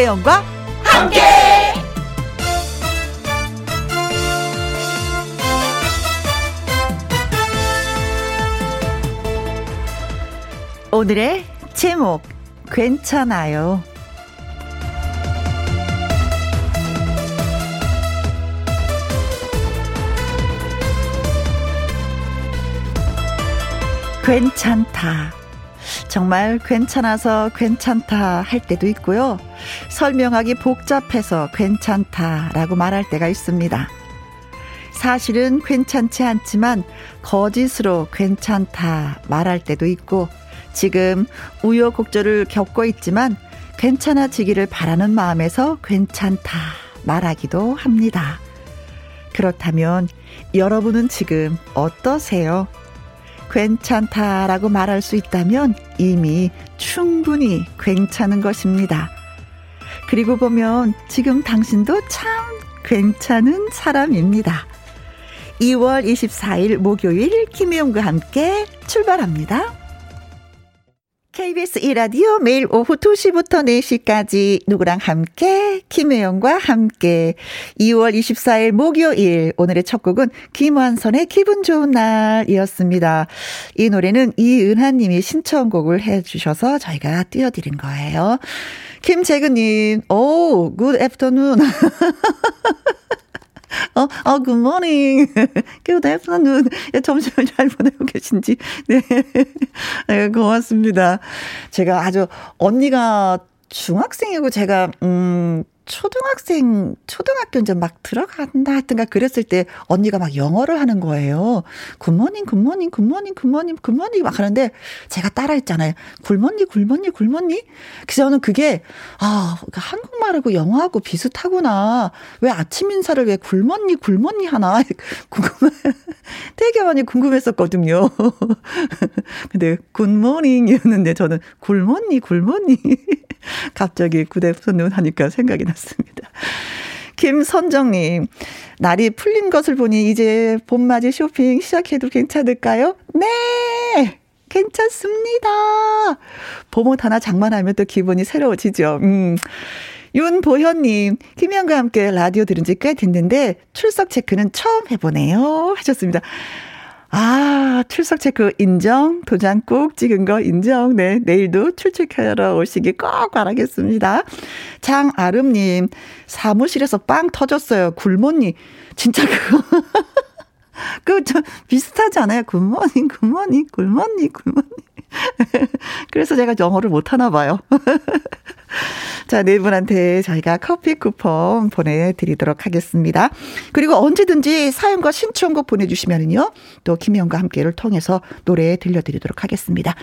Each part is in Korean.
김혜영과 함께. 오늘의 제목 괜찮아요. 괜찮다. 정말 괜찮아서 괜찮다 할 때도 있고요. 설명하기 복잡해서 괜찮다라고 말할 때가 있습니다. 사실은 괜찮지 않지만 거짓으로 괜찮다 말할 때도 있고 지금 우여곡절을 겪고 있지만 괜찮아지기를 바라는 마음에서 괜찮다 말하기도 합니다. 그렇다면 여러분은 지금 어떠세요? 괜찮다라고 말할 수 있다면 이미 충분히 괜찮은 것입니다. 그리고 보면 지금 당신도 참 괜찮은 사람입니다. 2월 24일 목요일 김혜영과 함께 출발합니다. KBS 이라디오 매일 오후 2시부터 4시까지 누구랑 함께 김혜영과 함께 2월 24일 목요일 오늘의 첫 곡은 김완선의 기분 좋은 날이었습니다. 이 노래는 이은하 님이 신청곡을 해 주셔서 저희가 띄워드린 거예요. 김재근님, 오, good afternoon. 어, 어, good morning. good afternoon. 점심을 잘 보내고 계신지. 네. 네, 고맙습니다. 제가 아주 언니가 중학생이고 제가, 음, 초등학생, 초등학교 이제 막 들어간다 했던가 그랬을 때 언니가 막 영어를 하는 거예요. 굿모닝, 굿모닝, 굿모닝, 굿모닝, 굿모닝 막 하는데 제가 따라 했잖아요. 굴모니, 굴모니, 굴모니? 그래서 저는 그게, 아, 그 한국말하고 영어하고 비슷하구나. 왜 아침 인사를 왜 굴모니, 굴모니 하나? 궁금해. 되게 많이 궁금했었거든요. 근데 good morning이었는데 저는 굴모니, 굴모니. 갑자기 good afternoon 하니까 생각이 났습니다. 김선정님, 날이 풀린 것을 보니 이제 봄맞이 쇼핑 시작해도 괜찮을까요? 네! 괜찮습니다. 봄옷 하나 장만하면 또 기분이 새로워지죠. 음. 윤보현님, 김현과 함께 라디오 들은 지 꽤 됐는데 출석 체크는 처음 해보네요. 하셨습니다. 아, 출석 체크 인정. 도장 꼭 찍은 거 인정. 네, 내일도 출첵하러 오시기 꼭 바라겠습니다. 장아름님, 사무실에서 빵 터졌어요. 굴모니. 진짜 그거. 그, 저, 비슷하지 않아요? good morning, good morning, 굴모닝, 굴모닝. 그래서 제가 영어를 못하나 봐요. 자, 네 분한테 저희가 커피 쿠폰 보내드리도록 하겠습니다. 그리고 언제든지 사연과 신청곡 보내주시면은요, 또 김혜영과 함께를 통해서 노래 들려드리도록 하겠습니다.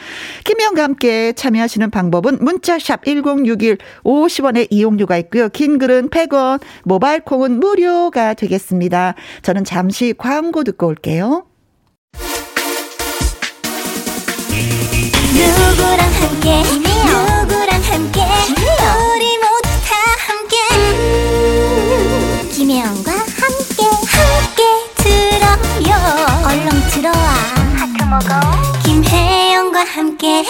김희영과 함께 참여하시는 방법은 문자샵 1061 50원의 이용료가 있고요. 긴 글은 100원, 모바일 콩은 무료가 되겠습니다. 저는 잠시 광고 듣고 올게요. 누구랑 함께? 누구랑 함께? 우리 모두 다 함께. 음, 김혜영과 함께 함께 들어요. 얼렁 들어와. 하트 먹어. 김혜영과 함께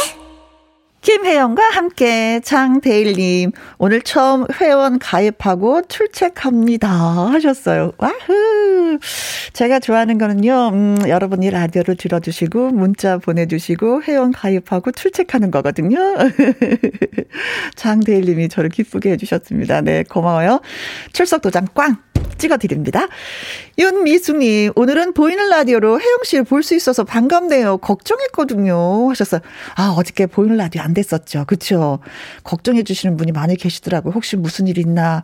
김혜영과 함께 장대일님 오늘 처음 회원 가입하고 출첵합니다 하셨어요. 와후 제가 좋아하는 거는요 음, 여러분이 라디오를 들어주시고 문자 보내주시고 회원 가입하고 출첵하는 거거든요. 장대일님이 저를 기쁘게 해주셨습니다. 네 고마워요. 출석 도장 꽝 찍어드립니다. 윤미숙님, 오늘은 보이는 라디오로 혜영 씨를 볼 수 있어서 반갑네요. 걱정했거든요. 하셨어요. 아, 어저께 보이는 라디오 안 됐었죠. 그쵸? 걱정해 주시는 분이 많이 계시더라고요. 혹시 무슨 일 있나.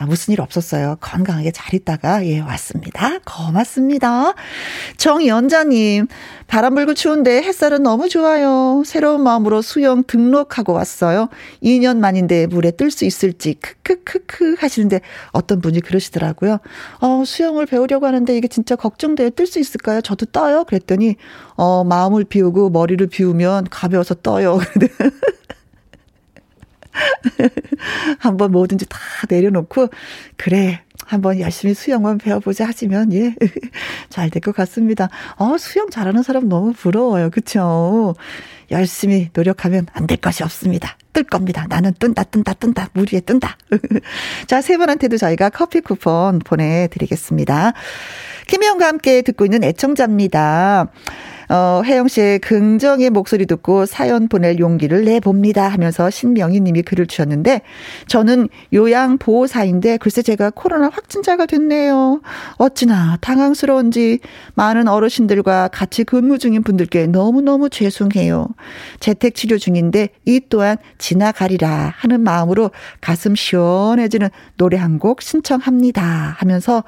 아, 무슨 일 없었어요. 건강하게 잘 있다가, 예, 왔습니다. 고맙습니다. 정연자님, 바람 불고 추운데 햇살은 너무 좋아요. 새로운 마음으로 수영 등록하고 왔어요. 2년 만인데 물에 뜰 수 있을지, 크크크크 하시는데 어떤 분이 그러시더라고요. 어, 수영을 배우려고 하는데 이게 진짜 걱정돼요. 뜰 수 있을까요? 저도 떠요? 그랬더니, 어, 마음을 비우고 머리를 비우면 가벼워서 떠요. 한번 뭐든지 다 내려놓고, 그래, 한번 열심히 수영만 배워보자 하시면, 예, 잘 될 것 같습니다. 어, 수영 잘하는 사람 너무 부러워요. 그쵸? 열심히 노력하면 안 될 것이 없습니다. 뜰 겁니다. 나는 뜬다, 뜬다, 뜬다. 물 위에 뜬다. 자, 세 분한테도 저희가 커피 쿠폰 보내드리겠습니다. 김혜영과 함께 듣고 있는 애청자입니다. 어, 혜영 씨의 긍정의 목소리 듣고 사연 보낼 용기를 내봅니다 하면서 신명희 님이 글을 주셨는데 저는 요양보호사인데 글쎄 제가 코로나 확진자가 됐네요. 어찌나 당황스러운지 많은 어르신들과 같이 근무 중인 분들께 너무너무 죄송해요. 재택치료 중인데 이 또한 지나가리라 하는 마음으로 가슴 시원해지는 노래 한 곡 신청합니다 하면서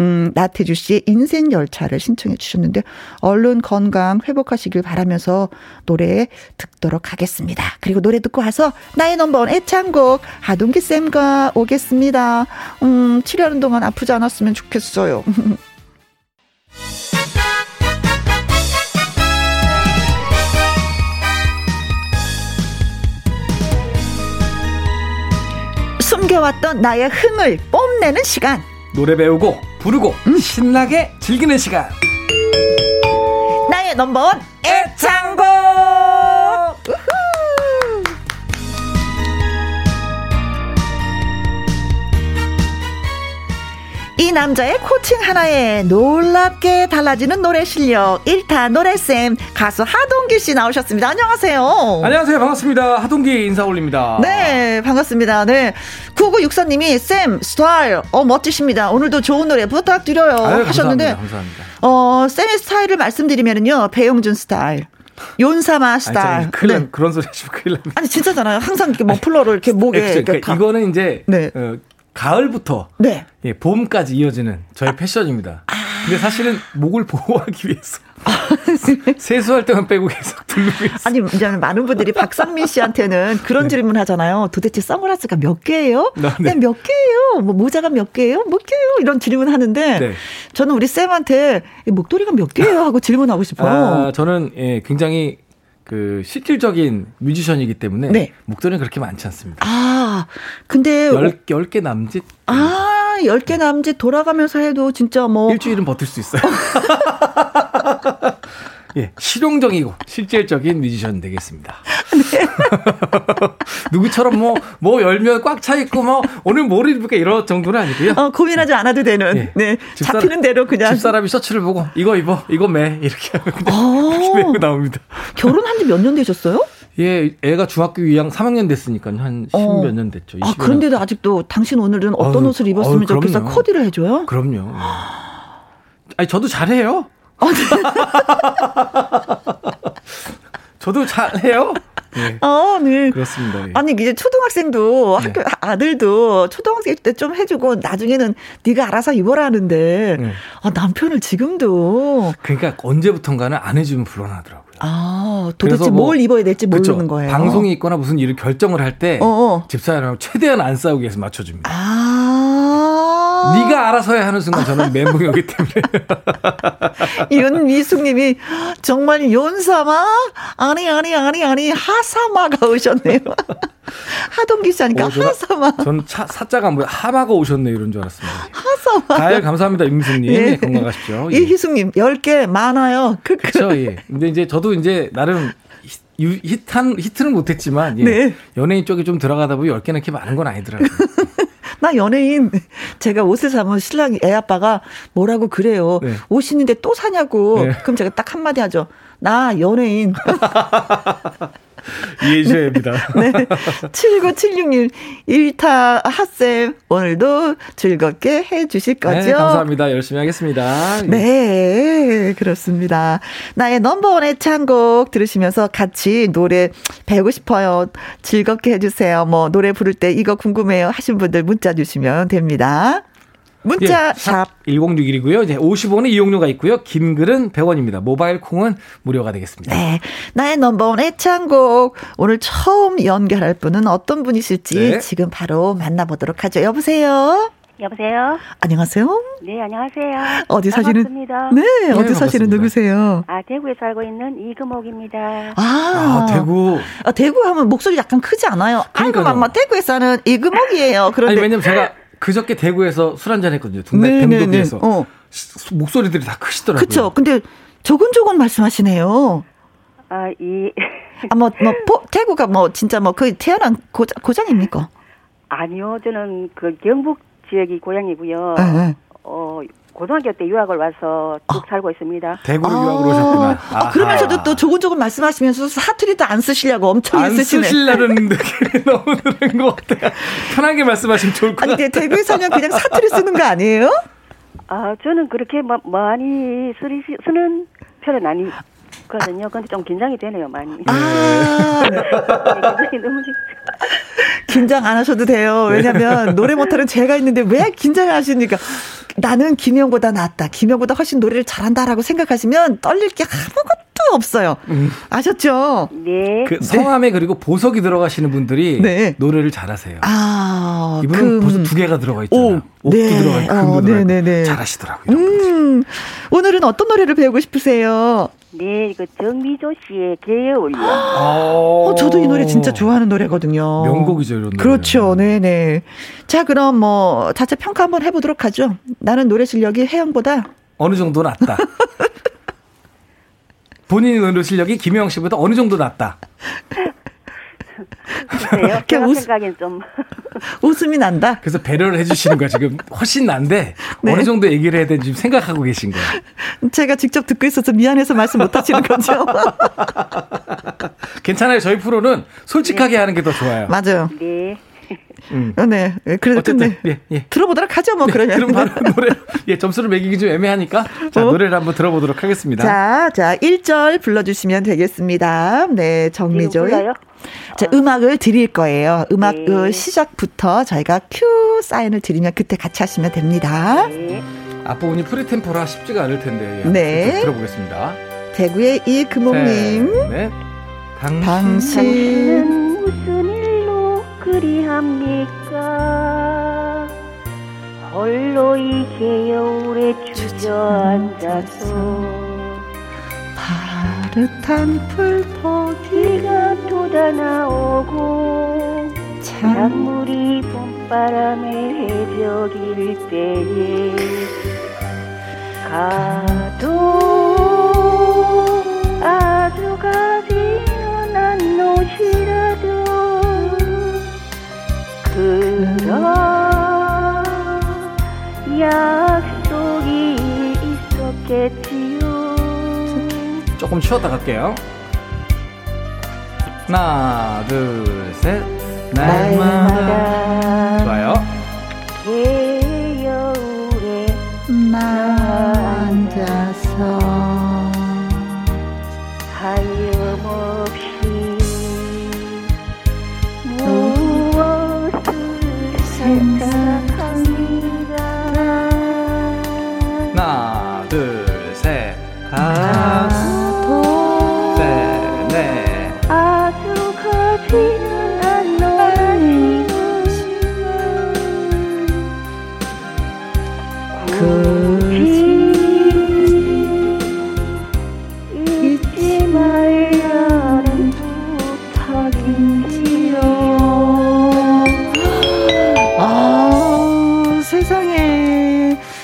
음, 나태주 씨의 인생 열차를 신청해 주셨는데 얼른 건강 회복하시길 바라면서 노래 듣도록 하겠습니다. 그리고 노래 듣고 와서 나의 넘버원 애창곡 하동기 쌤과 오겠습니다. 음, 치료하는 동안 아프지 않았으면 좋겠어요. 숨겨왔던 나의 흥을 뽐내는 시간. 노래 배우고 부르고 음. 신나게 즐기는 시간 나의 넘버원 애창곡 이 남자의 코칭 하나에 놀랍게 달라지는 노래 실력 1타 노래쌤 가수 하동기 씨 나오셨습니다. 안녕하세요. 안녕하세요. 반갑습니다. 하동기 인사 올립니다. 네, 반갑습니다. 네. 9964님이 쌤 스타일 어 멋지십니다. 오늘도 좋은 노래 부탁드려요 아유, 하셨는데 감사합니다, 감사합니다. 어, 쌤의 스타일을 말씀드리면은요. 배용준 스타일. 윤사마 스타일. 아니, 큰일 네. 그런 소리 하시면 큰일 납니다. 아니 진짜잖아요. 항상 이렇게 머플러를 이렇게 목에 그러니까 이렇게 이거는 이제 네. 어, 가을부터 네. 예, 봄까지 이어지는 저의 아. 패션입니다. 아. 근데 사실은 목을 보호하기 위해서 아. 세수할 때만 빼고 계속 들고 있어요. 아니 이제 많은 분들이 박상민 씨한테는 그런 네. 질문 하잖아요. 도대체 선글라스가 몇 개예요? 아, 네. 몇 개예요? 뭐 모자가 몇 개예요? 몇 개예요? 이런 질문 하는데 네. 저는 우리 쌤한테 목도리가 몇 개예요? 하고 질문하고 싶어요. 아, 저는 예, 굉장히 그 실질적인 뮤지션이기 때문에 네. 목소리는 그렇게 많지 않습니다. 아, 근데 10, 10개 남짓? 아, 10개 남짓 돌아가면서 해도 진짜 뭐 일주일은 버틸 수 있어요. 예, 실용적이고 실질적인 뮤지션 되겠습니다. 네. 누구처럼 뭐, 뭐 열면 꽉 차 있고 뭐 오늘 뭘 입을까 이런 정도는 아니고요. 어, 고민하지 않아도 되는. 예. 네. 집사람, 잡히는 대로 그냥. 집사람이 셔츠를 보고 이거 입어, 이거 매. 이렇게 하면 그냥 메고 나옵니다. 결혼한 지 몇 년 되셨어요? 예, 애가 중학교 2학 3학년 됐으니까 한 10몇 년 됐죠. 아, 그런데도 아직도 당신 오늘은 어떤 어 옷을 입었으면 좋겠어? 코디를 해줘요? 그럼요. 아니, 저도 잘해요. 어, 네. 저도 잘해요. 네. 아, 네. 그렇습니다. 예. 아니 이제 초등학생도 네. 학교 아들도 초등학생 때 좀 해주고 나중에는 네가 알아서 입어라 하는데 네. 아, 남편을 지금도 그러니까 언제부턴가는 안 해주면 불안하더라고요. 아 도대체 뭐, 뭘 입어야 될지 모르는 그렇죠. 거예요. 방송이 있거나 무슨 일을 결정을 할때 어, 어. 집사람하고 최대한 안 싸우기 위해서 맞춰줍니다. 아. 네가 알아서 해야 하는 순간 저는 멘붕이 오기 때문에. 윤미숙님이 정말 윤사마? 아니 아니 아니 아니 하사마가 오셨네요. 하동기 씨 하니까 어, 하사마. 전 차, 사자가 뭐야 하마가 오셨네 이런 줄 알았습니다. 하사마. 가을 감사합니다 임미숙님 예. 건강하십시오. 예. 이희숙님 10개 많아요. 그렇죠. 예. 근데 이제 저도 이제 나름 히트한, 히트는 못했지만 예. 네. 연예인 쪽에 좀 들어가다 보니 10개는 이렇게 많은 건 아니더라고요. 나 연예인 제가 옷을 사면 신랑 애 아빠가 뭐라고 그래요. 네. 옷 있는데 또 사냐고. 네. 그럼 제가 딱 한마디 하죠. 나 연예인. 이해해 주셔야 됩니다. 네. 7976님, 1타 핫쌤, 오늘도 즐겁게 해 주실 네, 거죠? 네, 감사합니다. 열심히 하겠습니다. 네, 그렇습니다. 나의 넘버원 의 창곡 들으시면서 같이 노래 배우고 싶어요. 즐겁게 해주세요. 뭐, 노래 부를 때 이거 궁금해요. 하신 분들 문자 주시면 됩니다. 문자 예, 샵 1061이고요. 이제 50원의 이용료가 있고요. 긴 글은 100원입니다. 모바일 콩은 무료가 되겠습니다. 네. 나의 넘버원 애창곡 오늘 처음 연결할 분은 어떤 분이실지 네. 지금 바로 만나보도록 하죠. 여보세요. 여보세요. 안녕하세요. 네, 안녕하세요. 어디 사시는? 반갑습니다. 네, 네 어디 사시는 누구세요? 아, 대구에 살고 있는 이금옥입니다. 아, 아 대구. 아, 대구 하면 목소리 약간 크지 않아요? 아이고, 맘마 대구에 사는 이금옥이에요. 그런데 아니, 왜냐면 제가 그저께 대구에서 술 한잔 했거든요. 동네 뱀도기에서. 네, 네, 네. 어. 목소리들이 다 크시더라고요. 그렇죠. 근데 조곤조곤 말씀하시네요. 아, 이. 아, 뭐, 뭐, 포, 대구가 뭐, 진짜 뭐, 그 태어난 고장, 고장입니까? 아니요, 저는 그 경북 지역이 고향이고요. 네. 어, 고등학교 때 유학을 와서 쭉 아. 살고 있습니다. 대구로 아. 유학을 오셨구나. 아, 그러면서도 또 조곤조곤 말씀하시면서 사투리도 안 쓰시려고 엄청 안 쓰시네. 안 쓰시려는 느낌이 너무 드는 것 같아요. 편하게 말씀하시면 좋을 것 같아요. 아니, 대구에 살면 그냥 사투리 쓰는 거 아니에요? 아, 저는 그렇게 마, 많이 쓰리, 쓰는 편은 아니, 거든요. 근데 좀 긴장이 되네요, 많이. 아. 네, 긴장이 너무 긴장 안 하셔도 돼요. 왜냐면 노래 못하는 제가 있는데 왜 긴장을 하십니까? 나는 김혜영보다 낫다. 김혜영보다 훨씬 노래를 잘한다라고 생각하시면 떨릴 게 아무것도 없어요. 음. 아셨죠? 네. 그 성함에 그리고 보석이 들어가시는 분들이 네. 노래를 잘하세요. 아, 이분은 그, 보석 두 개가 들어가 있잖아요. 옥도 네. 들어가 있고 금도 어, 들어가 있고 잘하시더라고요. 음, 오늘은 어떤 노래를 배우고 싶으세요? 네, 그 정미조 씨의 개에 올려. 어, 저도 이 노래 진짜 좋아하는 노래거든요. 명곡이죠, 이런 노래. 그렇죠, 네네. 자, 그럼 뭐 자체 평가 한번 해보도록 하죠. 나는 노래 실력이 혜영보다 어느 정도 낫다. 본인 노래 실력이 김혜영 씨보다 어느 정도 낫다. 글쎄요. 제가 웃, 생각엔 좀. 웃음이 난다. 그래서 배려를 해주시는 거야. 지금 훨씬 난데 네. 어느 정도 얘기를 해야 되는지 생각하고 계신 거예요. 제가 직접 듣고 있어서 미안해서 말씀 못 하시는 거죠. 괜찮아요. 저희 프로는 솔직하게 네. 하는 게 더 좋아요. 맞아요. 네. 음. 어, 네. 그래도 어쨌든 예, 예. 들어보도록 하죠, 뭐 네, 그러면. 그럼 바로 노래 예, 점수를 매기기 좀 애매하니까 자, 어? 노래를 한번 들어보도록 하겠습니다. 자, 자, 1절 불러 주시면 되겠습니다. 네, 정미조. 자, 음악을 드릴 거예요. 음악 네. 그 시작부터 저희가 큐 사인을 드리면 그때 같이 하시면 됩니다. 네. 앞부분이 프리템포라 쉽지가 않을 텐데. 네. 들어보겠습니다. 대구의 이금옥님. 네. 당신. 일로 그리합니까? 홀로 이 겨울에 주저앉아서 따뜻한 풀포기가 돋아나오고 찬물이 봄바람에 해적일 때에 가도 그런 약속이 있었겠지요 조금 쉬었다 갈게요. 하나, 둘, 셋. 날마다. 좋아요.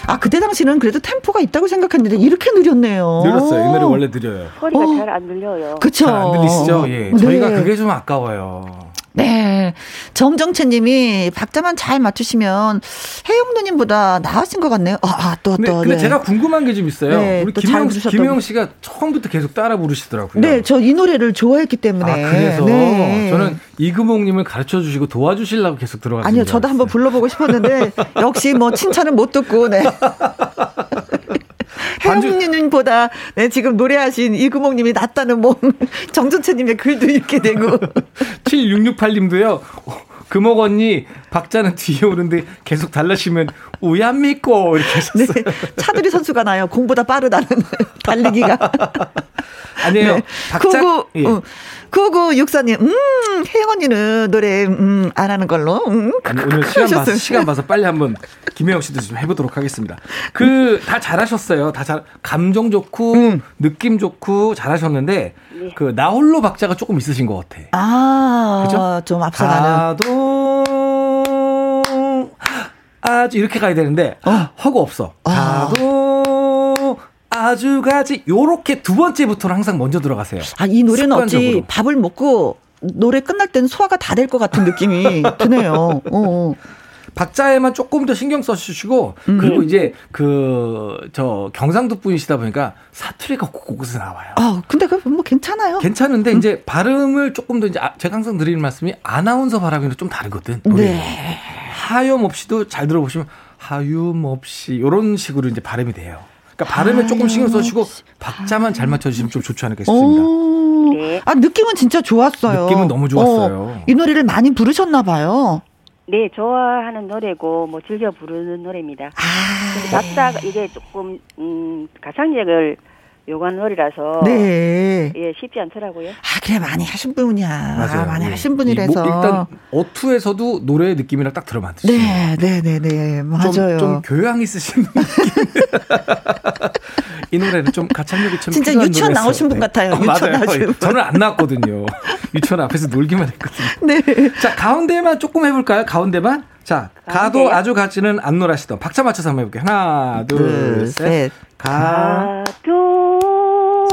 아, 그때 당시는 그래도 템포가 있다고 생각했는데 이렇게 느렸네요. 느렸어요. 이 노래 원래 느려요. 소리가 어. 잘안 들려요. 그쵸. 잘안 들리시죠? 예. 저희가 네. 그게 좀 아까워요. 네. 정정채 님이 박자만 잘 맞추시면 혜영 누님보다 나으신 것 같네요. 아, 아 또, 또. 근데 네. 제가 궁금한 게 좀 있어요. 네, 우리 김영, 김영 씨가 처음부터 계속 따라 부르시더라고요. 네, 저 이 노래를 좋아했기 때문에. 아, 그래서 네. 저는 이금옥 님을 가르쳐 주시고 도와주시려고 계속 들어갔어요. 아니요, 저도 한번 불러보고 싶었는데 역시 뭐 칭찬은 못 듣고, 네. 혜영님보다 네, 지금 노래하신 이구목님이 낫다는 뭐 정전채님의 글도 읽게 되고 7668님도요. 금옥 언니 박자는 뒤에 오는데 계속 달라시면 우연 믿고 이렇게 하셨어요. 네, 차두리 선수가 나요. 공보다 빠르다는 달리기가. 아니에요. 네. 박자, 구구, 예. 어, 구구육사님, 음, 혜영 언니는 노래, 음, 안 하는 걸로. 음, 아니, 오늘 시간 봐서, 시간 봐서 빨리 한번 김혜영 씨도 좀 해보도록 하겠습니다. 그, 다 잘하셨어요. 다 잘, 감정 좋고, 음. 느낌 좋고, 잘하셨는데, 네. 그, 나 홀로 박자가 조금 있으신 것 같아. 아, 그죠? 좀 앞서가는. 아주 이렇게 가야 되는데, 어. 허구 없어. 아. 가도, 아주 가지 요렇게 두 번째부터는 항상 먼저 들어가세요. 아, 이 노래는 어찌 밥을 먹고 노래 끝날 때는 소화가 다 될 것 같은 느낌이 드네요. 어. 어. 박자에만 조금 더 신경 써주시고 음. 그리고 이제 그 저 경상도 분이시다 보니까 사투리가 곳곳에 나와요. 아 근데 그 뭐 괜찮아요. 괜찮은데 음. 이제 발음을 조금 더 이제 아, 제가 항상 드리는 말씀이 아나운서 발음이랑 좀 다르거든. 네. 하염 없이도 잘 들어보시면 하염 없이 이런 식으로 이제 발음이 돼요. 그러니까 발음에 아, 조금 신경 써주시고 박자만 잘 맞춰주시면 좀 좋지 않을까 싶습니다. 네. 아 느낌은 진짜 좋았어요. 느낌은 너무 좋았어요. 어, 이 노래를 많이 부르셨나 봐요. 네, 좋아하는 노래고 뭐 즐겨 부르는 노래입니다. 아, 작사가 이게 조금 음 가창력을 노래라서 네. 예 쉽지 않더라고요. 아 그래 많이 하신 분이야. 맞아요. 많이 예. 하신 분이라서 뭐 일단 어투에서도 노래의 느낌이랑 딱 들어맞듯이. 네, 네, 네, 네, 맞아요. 좀, 좀 교양 있으신 느낌. 이 노래는 좀 가창력이 참 진짜 유치원 나오신 분 네. 같아요. 어, 유치원 맞아요. 저는 안 나왔거든요. 유치원 앞에서 놀기만 했거든요. 네. 자 가운데만 조금 해볼까요? 가운데만. 자, 가도 아주 가지는 안 놀아시던 박자 맞춰서 한번 해볼게요. 하나, 둘, 둘 셋. 셋. 가도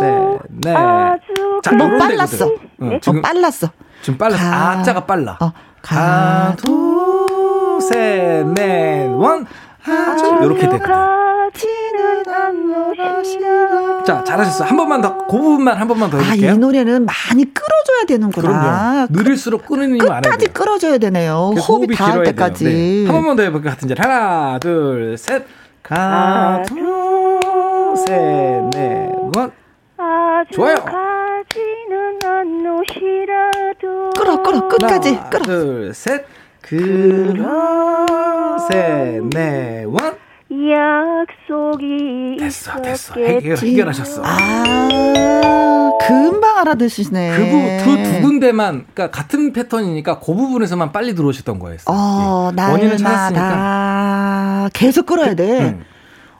셋, 넷. 아주 자, 너 빨랐어. 어, 네? 지금 어, 빨랐어. 지금 빨랐어. 가, 아자가 빨라. 어, 가도 셋, 넷, 원. 아주 이렇게 되거든. 자, 잘하셨어. 한 번만 더, 그 부분만 한 번만 더 해볼게요. 아, 이 노래는 많이 끌어줘야 되는구나. 그럼요. 느릴수록 안 해요. 끝까지 끌어줘야 되네요. 호흡이 닿을 때까지. 네. 한 번만 더 해볼게요. 같은 자리. 하나, 둘, 셋. 가도 셋, 넷, 원. 좋아요. 끌어, 끌어, 끝까지 하나, 끌어. 둘, 셋. 끌어, 셋, 넷, 원. 약속이 됐어, 됐어. 해결, 해결하셨어. 아, 금방. 그, 부, 그두 군데만, 그러니까 같은 패턴이니까 그 부분에서만 빨리 들어오셨던 거였어요. 어, 예. 원인을 찾았으니까. 계속 끌어야 돼. 응.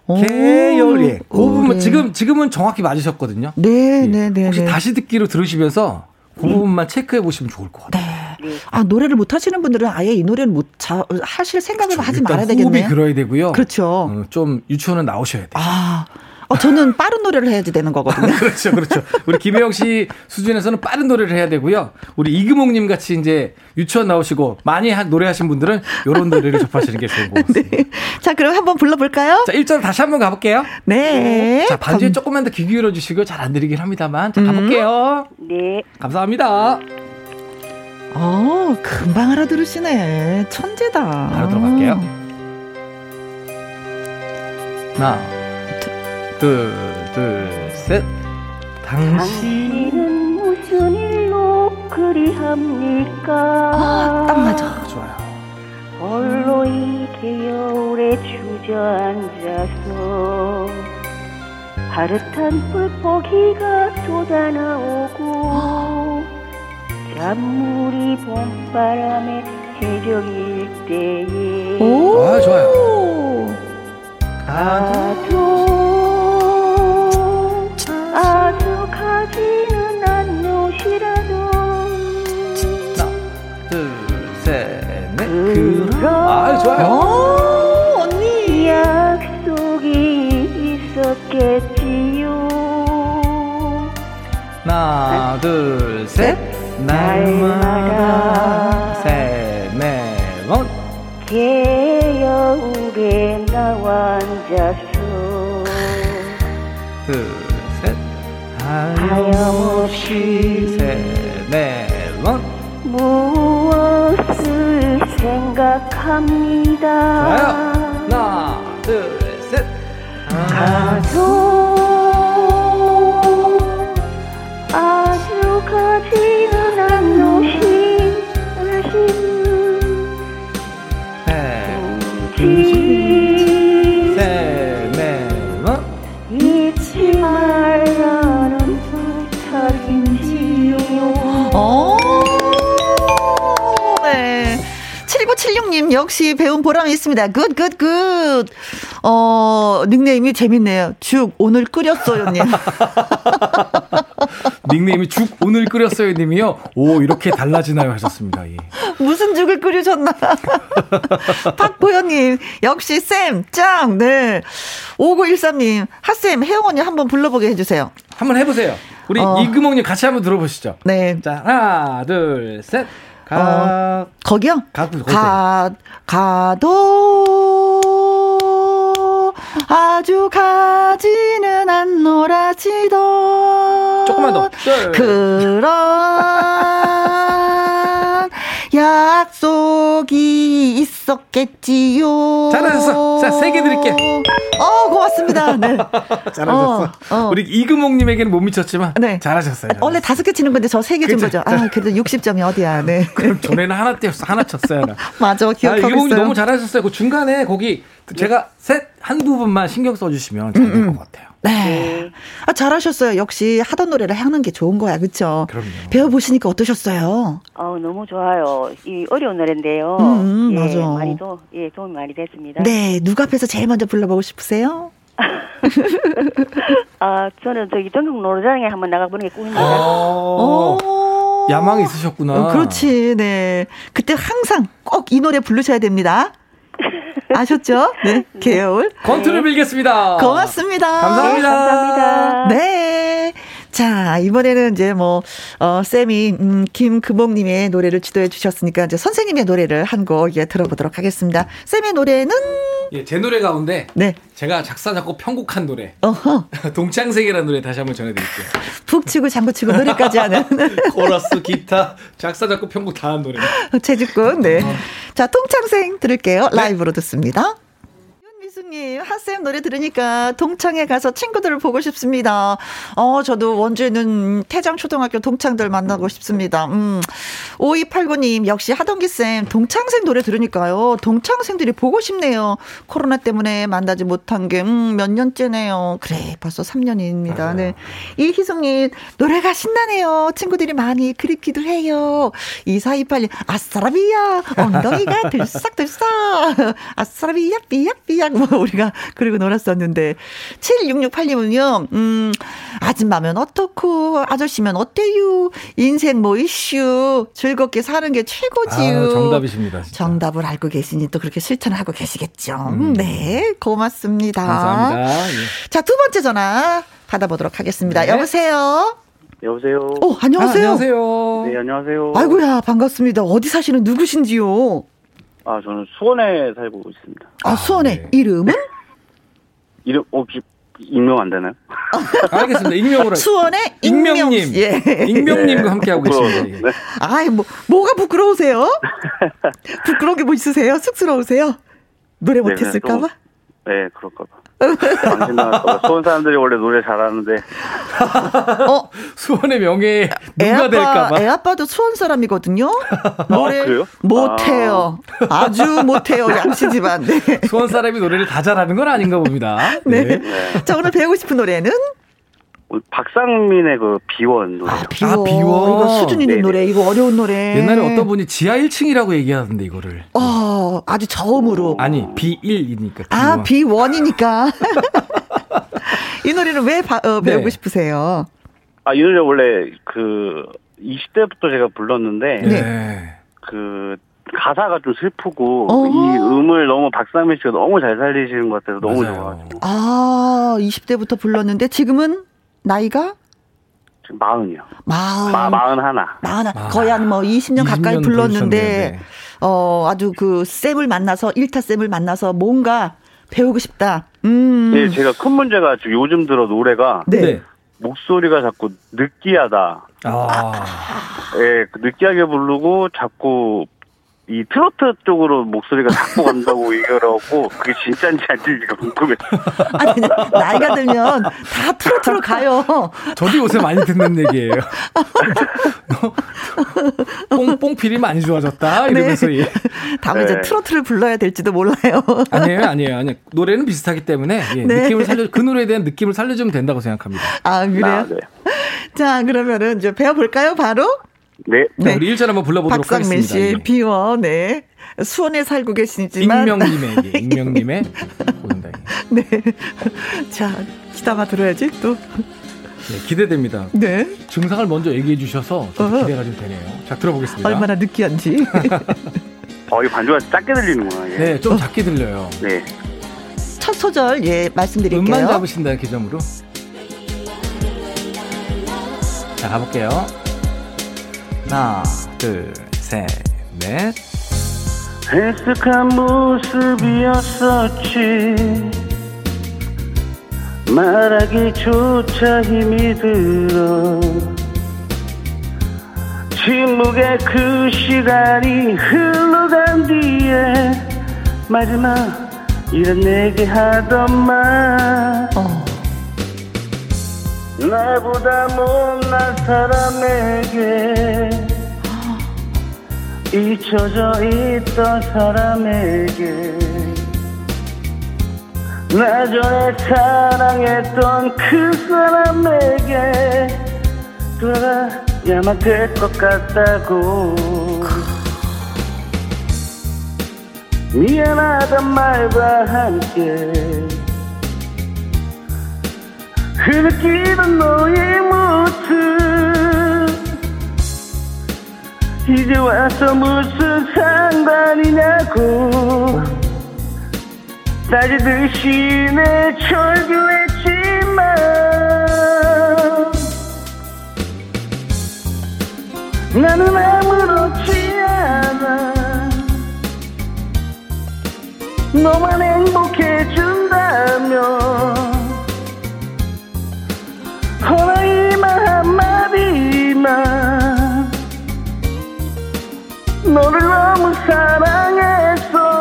계열이. 예. 그 부분, 지금, 지금은 정확히 맞으셨거든요. 네, 예. 네, 네. 혹시 네. 다시 듣기로 들으시면서 그 부분만 체크해 보시면 좋을 것 같아요. 네. 아 노래를 못 하시는 분들은 아예 이 노래를 못 자, 하실 생각을 그렇죠. 하지 말아야 되겠네요. 호흡이 그어야 되고요. 그렇죠. 어, 좀 유치원은 나오셔야 돼요. 아. 어, 저는 빠른 노래를 해야지 되는 거거든요. 그렇죠, 그렇죠. 우리 김혜영 씨 수준에서는 빠른 노래를 해야 되고요. 우리 이금옥님 같이 이제 유치원 나오시고 많이 한, 노래하신 분들은 이런 노래를 접하시는 게 좋은 것 같습니다. 네. 자, 그럼 한번 불러볼까요? 자, 1절 다시 한번 가볼게요. 네. 자, 반주에 감... 조금만 더 귀 기울여 주시고 잘 안 들리긴 합니다만. 자, 가볼게요. 음. 네. 감사합니다. 어, 금방 알아들으시네. 천재다. 바로 들어갈게요. 하나, 둘, 둘, 셋. 당신은 무슨 일로 그리합니까? 아, 딱 맞아. 좋아요. 홀로 이 겨울에 주저앉아서 파릇한 뿔포기가 돋아나오고 잔물이 봄바람에 해적일 때에 오, 아, 좋아요. 가도 그럼 아 좋아요. 오, 언니. 약속이 있었겠지요. 하나 둘 셋. 날마다 셋넷원 개여울에 나와 앉았어 둘 하염없이 세네번. 무엇을 생각 합니다. 좋아요 하나 둘 셋. 가도 역시 배운 보람이 있습니다. good, good, good. 어, 닉네임이 재밌네요. 죽, 오늘 끓였어요,님. 닉네임이 죽, 오늘 끓였어요, 님이요. 오, 이렇게 달라지나요? 하셨습니다. 예. 무슨 죽을 끓이셨나? 박보현님, 역시 쌤, 짱, 네. 5913님, 하쌤, 혜영 언니 한번 불러보게 해주세요. 한번 해보세요. 우리 어. 이금옥님 같이 한번 들어보시죠. 네. 자, 하나, 둘, 셋. 가. 어, 거기요? 가, 가, 가도 아주 가지는 않노라지도. 조금만 더. 그런 약속이 있 었겠지요. 잘하셨어. 자, 세 개 드릴게. 어, 고맙습니다. 네. 잘하셨어. 어, 어. 우리 이금옥님에게는 못 미쳤지만. 네. 잘하셨어요. 잘하셨어요. 원래 다섯 개 치는 건데 저 세 개 준 거죠. 아, 그래도 60점이 어디야. 네. 그럼 전에는 하나 띄었어. 하나 쳤어요. 하나. 맞아. 기억하고 아, 이금옥님 너무 잘하셨어요. 그 중간에 거기 제가 셋, 한 부분만 신경 써주시면 잘 될것 음, 음. 같아요. 네. 네. 아, 잘하셨어요. 역시 하던 노래를 하는 게 좋은 거야. 그쵸? 그럼요. 배워보시니까 어떠셨어요? 어, 너무 좋아요. 이 어려운 노래인데요. 음, 음, 예, 맞아. 많이 도, 예, 도움이 많이 됐습니다. 네. 누가 앞에서 제일 먼저 불러보고 싶으세요? 아, 저는 저기 전국 노래장에 한번 나가보는 게 꿈입니다. 오. 야망이 있으셨구나. 어, 그렇지, 네. 그때 항상 꼭 이 노래 부르셔야 됩니다. 아셨죠? 네. 개울. 건투를 네. 빌겠습니다. 고맙습니다. 감사합니다. 네, 감사합니다. 네. 자, 이번에는 이제 뭐, 어, 쌤이, 음, 김금옥님의 노래를 지도해 주셨으니까 이제 선생님의 노래를 한 곡 예, 들어보도록 하겠습니다. 쌤의 노래는? 예, 제 노래 가운데. 네. 제가 작사, 작곡, 편곡한 노래. 어허. 동창색이라는 노래 다시 한번 전해드릴게요. 푹 치고 장구 치고 노래까지 하는. 코러스, 기타, 작사, 작곡, 편곡 다 한 노래. 최직군, 네. 어. 자, 동창생 들을게요. 네. 라이브로 듣습니다. 이승님, 하쌤 노래 들으니까 동창에 가서 친구들을 보고 싶습니다. 어, 저도 원주에는 태장초등학교 동창들 만나고 싶습니다. 음. 5289님, 역시 하동기쌤, 동창생 노래 들으니까요. 동창생들이 보고 싶네요. 코로나 때문에 만나지 못한 게, 음, 몇 년째네요. 그래, 벌써 3년입니다. 네. 이희숙님, 노래가 신나네요. 친구들이 많이 그립기도 해요. 2428님, 아싸라비야, 엉덩이가 들썩들썩. 아싸라비야, 삐약삐약. 뭐 우리가 그리고 놀았었는데 7668님은요. 음, 아줌마면 어떻고 아저씨면 어때요? 인생 뭐 이슈 즐겁게 사는 게 최고지요. 아, 정답이십니다. 진짜. 정답을 알고 계시니 또 그렇게 실천을 하고 계시겠죠. 음. 네, 고맙습니다. 감사합니다. 예. 자, 두 번째 전화 받아보도록 하겠습니다. 네. 여보세요. 여보세요. 어, 안녕하세요. 아, 안녕하세요. 네, 안녕하세요. 아이고야, 반갑습니다. 어디 사시는 누구신지요? 아, 저는 수원에 살고 있습니다. 아, 수원에 네. 이름은? 이름 혹시 익명 안 되나요? 알겠습니다. 익명으로. 수원의 익명 님. 예. 익명님과 함께하고 계십니다. 예. 네. 아이, 뭐, 뭐가 부끄러우세요? 부끄러운 게 뭐 있으세요? 쑥스러우세요? 노래 네, 못했을까봐? 네, 그럴까봐. 당신 나갈까봐. 수원 사람들이 원래 노래 잘하는데. 어? 수원의 명예 누가 될까봐. 애 아빠도 수원 사람이거든요. 노래 아, 못해요. 아. 주 못해요. 양씨 집안. 네. 수원 사람이 노래를 다 잘하는 건 아닌가 봅니다. 네. 네. 자 오늘 배우고 싶은 노래는? 박상민의 그 비원 노래. 아, 비원. 아, 비원. 이거 수준 있는 네네. 노래. 이거 어려운 노래. 옛날에 어떤 분이 지하 1층이라고 얘기하던데 이거를. 어, 아주 저음으로. 아니, B1이니까. 아, B1이니까. 이 노래를 왜 바, 어, 배우고 네. 싶으세요? 아, 이 노래 원래 그 20대부터 제가 불렀는데 네. 그 가사가 좀 슬프고 어. 이 음을 너무 박상민 씨가 너무 잘 살리시는 것 같아서 너무 좋아가지고. 아, 20대부터 불렀는데 지금은 나이가? 지금 마흔이요. 마흔. 마, 마흔 하나. 마흔 하나. 거의 한 뭐 20년, 20년 가까이 불렀는데, 어, 아주 그 쌤을 만나서, 일타 쌤을 만나서 뭔가 배우고 싶다. 음. 네, 제가 큰 문제가 지금 요즘 들어 노래가. 네. 네. 목소리가 자꾸 느끼하다. 아. 예, 그 느끼하게 부르고 자꾸 이 트로트 쪽으로 목소리가 자꾸 간다고 얘기하고 그게 진짜인지 아닌지가 궁금해. 아니 나이가 들면 다 트로트로 가요. 저도 요새 많이 듣는 얘기예요. 뽕뽕 필이 많이 좋아졌다 이러면서 네. 다음에 네. 이제 트로트를 불러야 될지도 몰라요. 아니에요, 아니에요, 아니 노래는 비슷하기 때문에 예, 네. 느낌을 살려 그 노래에 대한 느낌을 살려주면 된다고 생각합니다. 아 그래요? 아, 네. 자 그러면은 이제 배워볼까요, 바로? 네. 네. 우리 1절 한번 불러보도록 박상민 하겠습니다. 박상민 씨, 비워, 네. 수원에 살고 계시지만 익명님의 보는다이. 네. 자 기다가 들어야지 또. 네, 기대됩니다. 네. 증상을 먼저 얘기해 주셔서 기대가 좀 되네요. 자, 들어보겠습니다. 얼마나 느끼한지. 어, 이 반주가 작게 들리는구나. 예. 네, 좀 작게 들려요. 네. 첫 소절, 예, 말씀드릴게요. 음만 잡으신다는 개념으로. 자, 가볼게요. 하나, 둘, 셋, 넷. 헬스한 모습이었었지 말하기조차 힘이 들어 침묵의 그 시간이 흘러간 뒤에 마지막 이런 내게 하던 말 어. 나보다 못난 사람에게 잊혀져 있던 사람에게 나 전에 사랑했던 그 사람에게 돌아가야만 될 것 같다고. 미안하단 말과 함께 흐느끼던 너의 모습 이제 와서 무슨 상관이냐고. 따지듯이 내 철교했지만 나는 아무렇지 않아. 너만 행복해준다면 허나이만 한마디만 너를 너무 사랑했어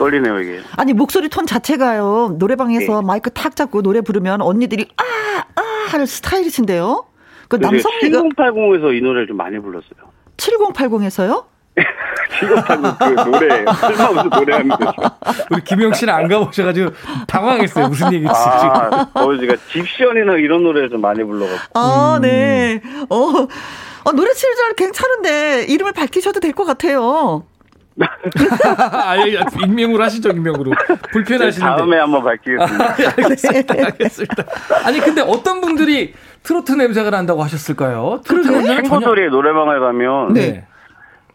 떨리네요 이게. 아니 목소리 톤 자체가요 노래방에서 네. 마이크 탁 잡고 노래 부르면 언니들이 아아 아 하는 스타일이신데요. 그 남성리가 7080에서 이 노래를 좀 많이 불렀어요. 7080에서요? 7080그 노래 쓸모없는 노래합니다. 우리 김영 씨는 안 가보셔가지고 당황했어요. 무슨 얘기지 아, 저 제가 집시연이나 이런 노래를 좀 많이 불러가지고. 아, 음. 네. 어, 어 노래 실절 괜찮은데 이름을 밝히셔도 될 것 같아요. 아예 익명으로 하시죠 익명으로 불편하시는데 다음에 한번 밝히겠습니다. 아, 알겠습니다. 알겠습니다. 아니 근데 어떤 분들이 트로트 냄새가 난다고 하셨을까요? 트로트 냄새 친구들이 노래방에 가면 네.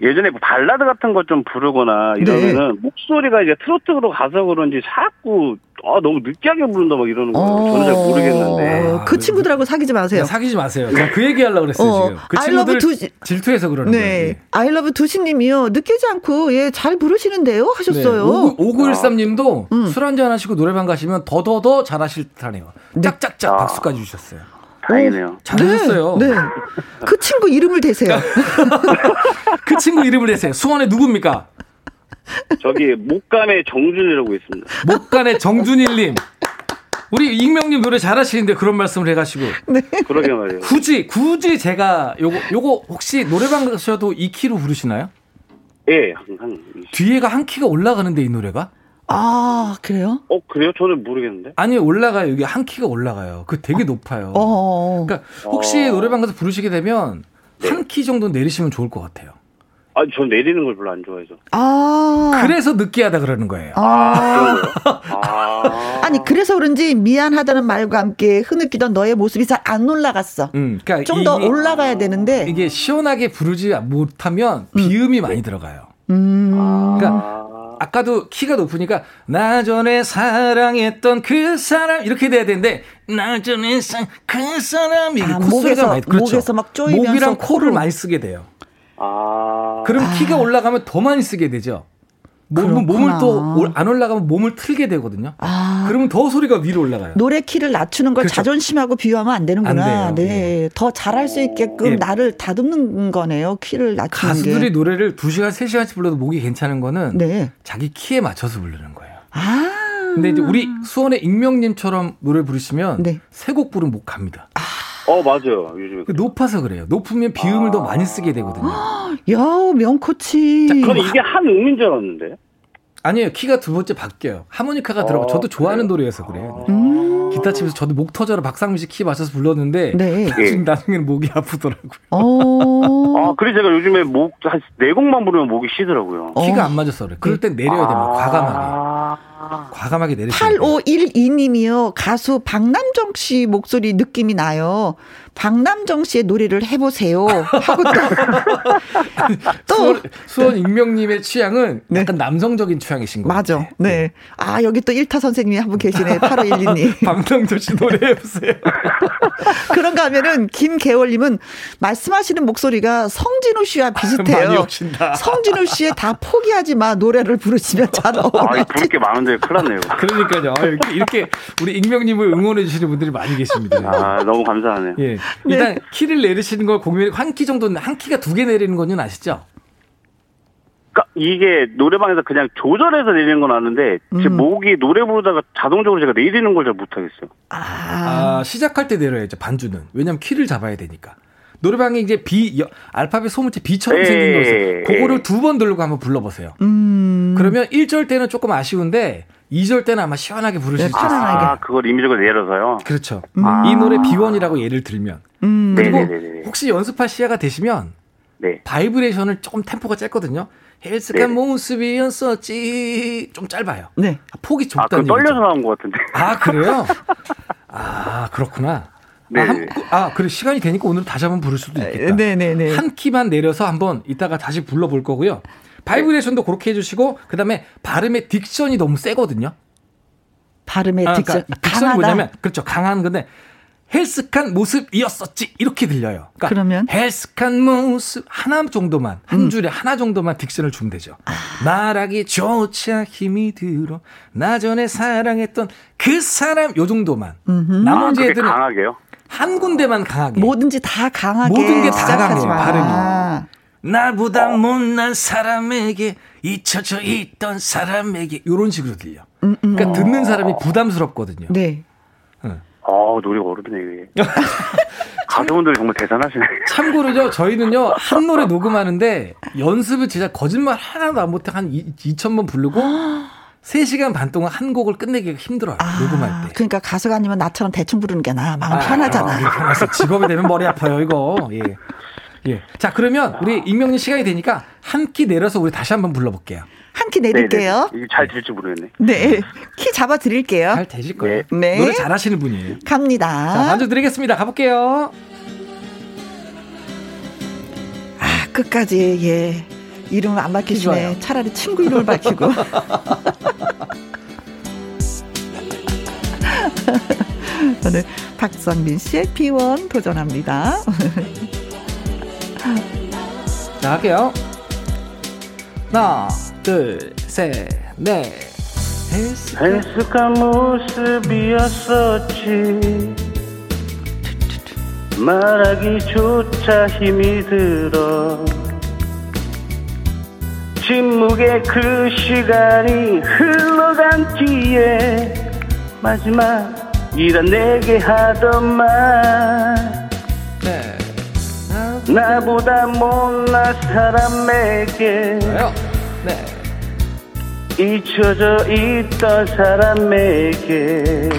예전에 뭐 발라드 같은 것 좀 부르거나 이러면은 네. 목소리가 이제 트로트로 가서 그런지 자꾸 아 너무 느끼하게 부른다 막 이러는 거예요. 어~ 저는 잘 모르겠는데. 아, 그 친구들하고 사귀지 마세요. 네, 사귀지 마세요. 그 얘기 하려고 그랬어요, 어, 지금. 그 친구들 두시... 질투해서 그러는 네. 거예요. 네. 아이러브 두시님이요. 느끼지 않고 예, 잘 부르시는데요 하셨어요. 네. 5913 님도 아. 음. 술 한잔 하시고 노래방 가시면 더더더 잘하실 듯하네요. 짝짝짝 아. 박수까지 주셨어요. 다행이네요. 잘하셨어요. 네, 네. 그 친구 이름을 대세요. 그 친구 이름을 대세요. 수원의 누굽니까? 저기 목간의 정준이라고 있습니다. 목간의 정준일님. 우리 익명님 노래 잘하시는데 그런 말씀을 해가시고. 네. 그러게 말이에요. 굳이 굳이 제가 요거 요거 혹시 노래방 가셔도 이 키로 부르시나요? 예, 한, 한 뒤에가 한 키가 올라가는데 이 노래가? 아, 그래요? 어, 그래요? 저는 모르겠는데. 아니, 올라가요. 여기 한 키가 올라가요. 그 되게 어. 높아요. 어. 그러니까 혹시 어. 노래방 가서 부르시게 되면 네. 한키 정도 내리시면 좋을 것 같아요. 아, 전 내리는 걸 별로 안 좋아해서. 아. 그래서 느끼하다 그러는 거예요. 아. 아. 아니, 그래서 그런지 미안하다는 말과 함께 흐느끼던 너의 모습이 잘 안 올라갔어. 음, 그러니까 좀 더 올라가야 되는데. 이게 시원하게 부르지 못하면 비음이 음. 많이 들어가요. 음. 그러니까 아까도 키가 높으니까 나 전에 사랑했던 그 사람 이렇게 돼야 되는데 나 전에 그 사람 이게 아, 목에서 많이, 그렇죠. 목에서 막 쪼이면서 목이랑 코를 많이 쓰게 돼요. 아. 그럼 아. 키가 올라가면 더 많이 쓰게 되죠. 몸, 몸을 또 안 올라가면 몸을 틀게 되거든요. 아. 그러면 더 소리가 위로 올라가요. 노래 키를 낮추는 걸 그렇죠. 자존심하고 비교하면 안 되는구나. 안 네. 네. 더 잘할 수 있게끔 네. 나를 다듬는 거네요. 키를 낮추는 가수들이 게. 노래를 2시간, 3시간씩 불러도 목이 괜찮은 거는 네. 자기 키에 맞춰서 부르는 거예요. 아. 근데 이제 우리 수원의 익명님처럼 노래 부르시면 네. 세곡 부르면 목 갑니다. 아. 어 맞아요. 요즘에 그 높아서 그래요. 높으면 비음을 아. 더 많이 쓰게 되거든요. 야 명코치. 그럼 이게 한 음인 줄 알았는데. 아니에요. 키가 두 번째 바뀌어요. 하모니카가 들어가. 저도 좋아하는 노래여서 그래요. 음. 기타 치면서 저도 목 터져라 박상민 씨 키 맞춰서 불렀는데 네. 나중, 나중에는 목이 아프더라고요. 어. 아, 그래 제가 요즘에 목, 한 네 곡만 부르면 목이 쉬더라고요. 키가 어. 안 맞아서 그래. 그럴 땐 내려야 됩니다. 아~ 과감하게. 과감하게 내리시면 8512님이요. 가수 박남정 씨 목소리 느낌이 나요. 박남정 씨의 노래를 해보세요. 하고 또. 또. 수원, 수원 익명님의 취향은 네. 약간 남성적인 취향이신 거 맞아. 네. 아, 여기 또 1타 선생님이 한 분 계시네. 8512님. 박남정 씨 노래 해보세요. 그런가 하면은 김계월님은 말씀하시는 목소리가 성진우 씨와 비슷해요. 성진우 씨의 다 포기하지 마 노래를 부르시면 잘 어울려. 아, 부를 게 많은데 큰일 났네요. 그러니까요. 아, 이렇게, 이렇게 우리 익명님을 응원해 주시는 분들이 많이 계십니다. 아, 너무 감사하네요. 예. 일단 네. 키를 내리시는 걸 공연 한키 정도는 한 키가 두 개 내리는 건는 아시죠? 그러니까 이게 노래방에서 그냥 조절해서 내리는 건 아는데 음. 제 목이 노래 부르다가 자동적으로 제가 내리는 걸 잘 못하겠어요. 아. 아. 시작할 때 내려야죠 반주는 왜냐면 키를 잡아야 되니까. 노래방에 이제 B 알파벳 소문자 B처럼 예. 생긴 거 있어요. 그거를 두번 들고 한번 불러보세요. 음. 그러면 1절 때는 조금 아쉬운데 2절 때는 아마 시원하게 부르실 수 네, 있어요. 아, 그걸 임의적으로 내려서요? 그렇죠. 음. 아. 이 노래 비원이라고 예를 들면. 음. 그리고 네네네네. 혹시 연습할 시야가 되시면 네. 바이브레이션을 조금 템포가 짧거든요. 핼쑥한 모습이었었지 좀 짧아요. 네. 아, 폭이 좁다는 아, 떨려서 나온 것 같은데. 아 그래요? 아 그렇구나. 네. 아, 한, 아, 그래 시간이 되니까 오늘 다시 한번 부를 수도 있겠다. 네 네 네. 한 키만 내려서 한번 이따가 다시 불러볼 거고요. 바이브레이션도 그렇게 해주시고 그다음에 발음의 diction이 너무 세거든요. 발음의 아, diction 그러니까 diction이 뭐냐면 그렇죠 강한 건데 핼쑥한 모습이었었지 이렇게 들려요. 그러니까 그러면 핼쑥한 모습 하나 정도만 한 음. 줄에 하나 정도만 diction을 주면 되죠. 아. 말하기 조차 힘이 들어 나 전에 사랑했던 그 사람 요 정도만. 음흠. 나머지 아, 애들은 강하게요? 한 군데만 강하게. 뭐든지 다 강하게. 모든 게 다 강해요 발음이. 나보다 어. 못난 사람에게 잊혀져 있던 사람에게 이런 식으로 들려. 음, 음. 그러니까 듣는 사람이 부담스럽거든요. 네. 응. 아 노래가 어렵네 이게. 가수분들이 정말 대단하시네. 참고로요, 저희는요 한 노래 녹음하는데 연습을 진짜 거짓말 하나도 안 못해 한 2천 번 부르고. 3시간 반 동안 한 곡을 끝내기가 힘들어요. 아, 녹음할 때. 그러니까 가수가 아니면 나처럼 대충 부르는 게 나. 마음 아, 편하잖아. 아, 직업이 되면 머리 아파요, 이거. 예. 예. 자, 그러면 우리 익명님 시간이 되니까 한키 내려서 우리 다시 한번 불러볼게요. 한키 내릴게요. 이게 잘 될지 모르겠네. 네. 키 잡아 드릴게요. 잘 되실 거예요. 네. 노래 잘 하시는 분이에요. 갑니다. 자, 만져 드리겠습니다. 가볼게요. 아, 끝까지, 예. 이름을 안 밝히시네. 차라리 친구 이름을 밝히고. 오늘 박성민 씨의 비원 도전합니다. 자, 할게요. 하나, 둘, 셋, 넷. 헬스한 모습이었었지 말하기조차 힘이 들어 침묵의 그 시간이 흘러간 뒤에 마지막이라 내게 하던 말 네. 나보다 못난 사람에게 네. 잊혀져 있던 사람에게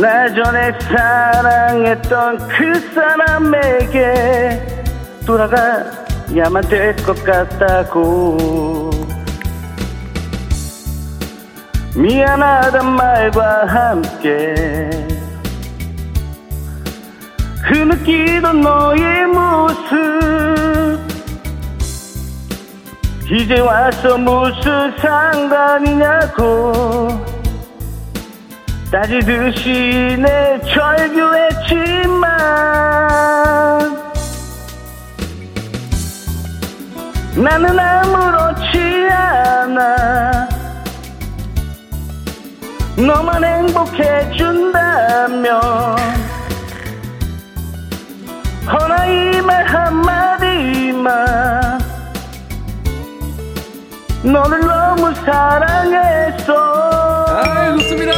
나 전에 사랑했던 그 사람에게 돌아가 야만 될 것 같다고 미안하단 말과 함께 흐느끼던 너의 모습 이제 와서 무슨 상관이냐고 따지듯이 내 절규했지만 나는 아무렇지 않아. 너만 행복해준다면 허나 이 말 한마디만 너를 너무 사랑했어 아 좋습니다.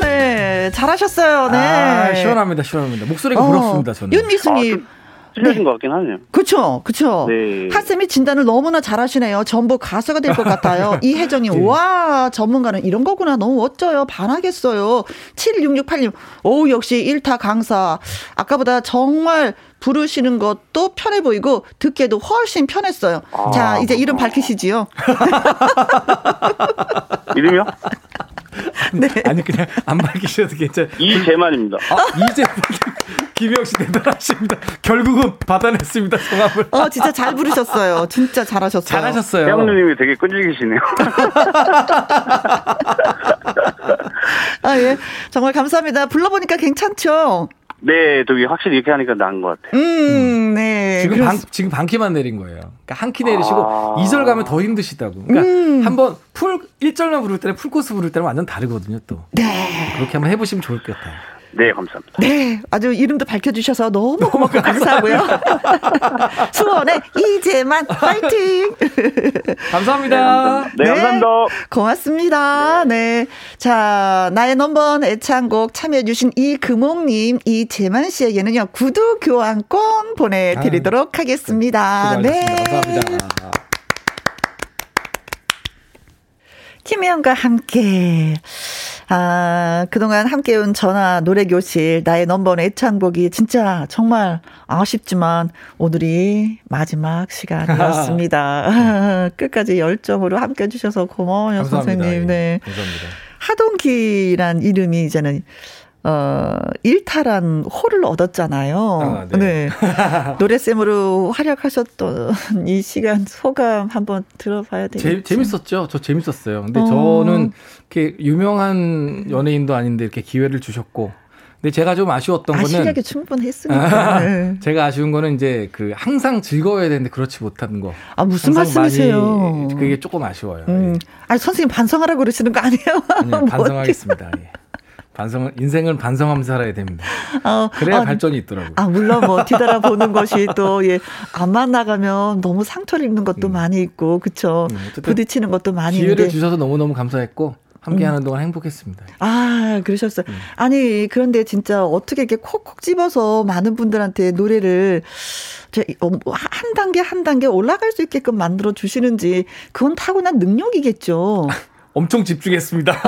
네 잘하셨어요. 네. 아, 시원합니다 시원합니다. 목소리가 어, 부럽습니다 저는. 윤미숙님. 아, 틀려진 네. 것 같긴 하네요. 그렇죠, 그렇죠. 네. 한쌤이 진단을 너무나 잘하시네요. 전부 가수가 될 것 같아요. 이혜정님, 네. 와 전문가는 이런 거구나. 너무 멋져요. 반하겠어요. 7668님, 오 역시 일타 강사. 아까보다 정말 부르시는 것도 편해 보이고 듣기에도 훨씬 편했어요. 아, 자, 이제 이름 밝히시지요. 이름이요? 네. 아니 그냥 안 밝히셔도 괜찮아요. 이재만입니다. 아, 이재만 김영 씨 대단하십니다. 결국은 받아냈습니다 성함을. 어 진짜 잘 부르셨어요. 진짜 잘하셨어요. 잘하셨어요. 태양누님이 되게 끈질기시네요. 아 예, 정말 감사합니다. 불러보니까 괜찮죠? 네, 저기 확실히 이렇게 하니까 나은 것 같아요. 음, 네. 지금 반, 지금 반 키만 내린 거예요. 그러니까 한 키 내리시고 아... 2절 가면 더 힘드시다고. 그러니까 음... 한번 full 1절만 부를 때는 풀 코스 부를 때는 완전 다르거든요, 또. 네. 그렇게 한번 해보시면 좋을 것 같아요. 네, 감사합니다. 네, 아주 이름도 밝혀주셔서 너무 고맙고 감사하고요. 수원의 이재만 파이팅! 감사합니다. 네, 네, 감사합니다. 고맙습니다. 네. 자, 나의 넘버원 애창곡 참여해주신 이금옥님, 이재만 씨에게는요, 구두 교환권 보내드리도록 아, 하겠습니다. 네. 감사합니다. 김혜영과 함께. 아, 그동안 함께 온 전화 노래 교실, 나의 넘버원 애창곡이 진짜 정말 아쉽지만 오늘이 마지막 시간이었습니다. 끝까지 열정으로 함께 해 주셔서 고마워요, 감사합니다. 선생님. 네. 예, 감사합니다. 하동기란 이름이 이제는 어, 일탈한 호를 얻었잖아요. 아, 네. 네. 노래쌤으로 활약하셨던 이 시간 소감 한번 들어봐야 되겠죠. 재밌었죠. 저 재밌었어요. 근데 어. 저는 이렇게 유명한 연예인도 아닌데 이렇게 기회를 주셨고. 근데 제가 좀 아쉬웠던 아, 거는 실력이 충분했으니까. 네. 제가 아쉬운 거는 이제 그 항상 즐거워야 되는데 그렇지 못하는 거. 아 무슨 말씀이세요? 그게 조금 아쉬워요. 음. 예. 아니 선생님 반성하라고 그러시는 거 아니에요? 아니요, 뭐 반성하겠습니다. 예. 반성을 인생은 반성하면서 살아야 됩니다. 어, 그래야 아, 발전이 있더라고요. 아 물론 뭐 뒤돌아보는 것이 또 예, 안만 나가면 너무 상처를 입는 것도 음. 많이 있고 그렇죠. 음, 부딪히는 것도 많이 기회를 있는데. 주셔서 너무 너무 감사했고 함께하는 음. 동안 행복했습니다. 아 그러셨어요. 음. 아니 그런데 진짜 어떻게 이렇게 콕콕 집어서 많은 분들한테 노래를 어, 뭐한 단계 한 단계 올라갈 수 있게끔 만들어 주시는지 그건 타고난 능력이겠죠. 엄청 집중했습니다.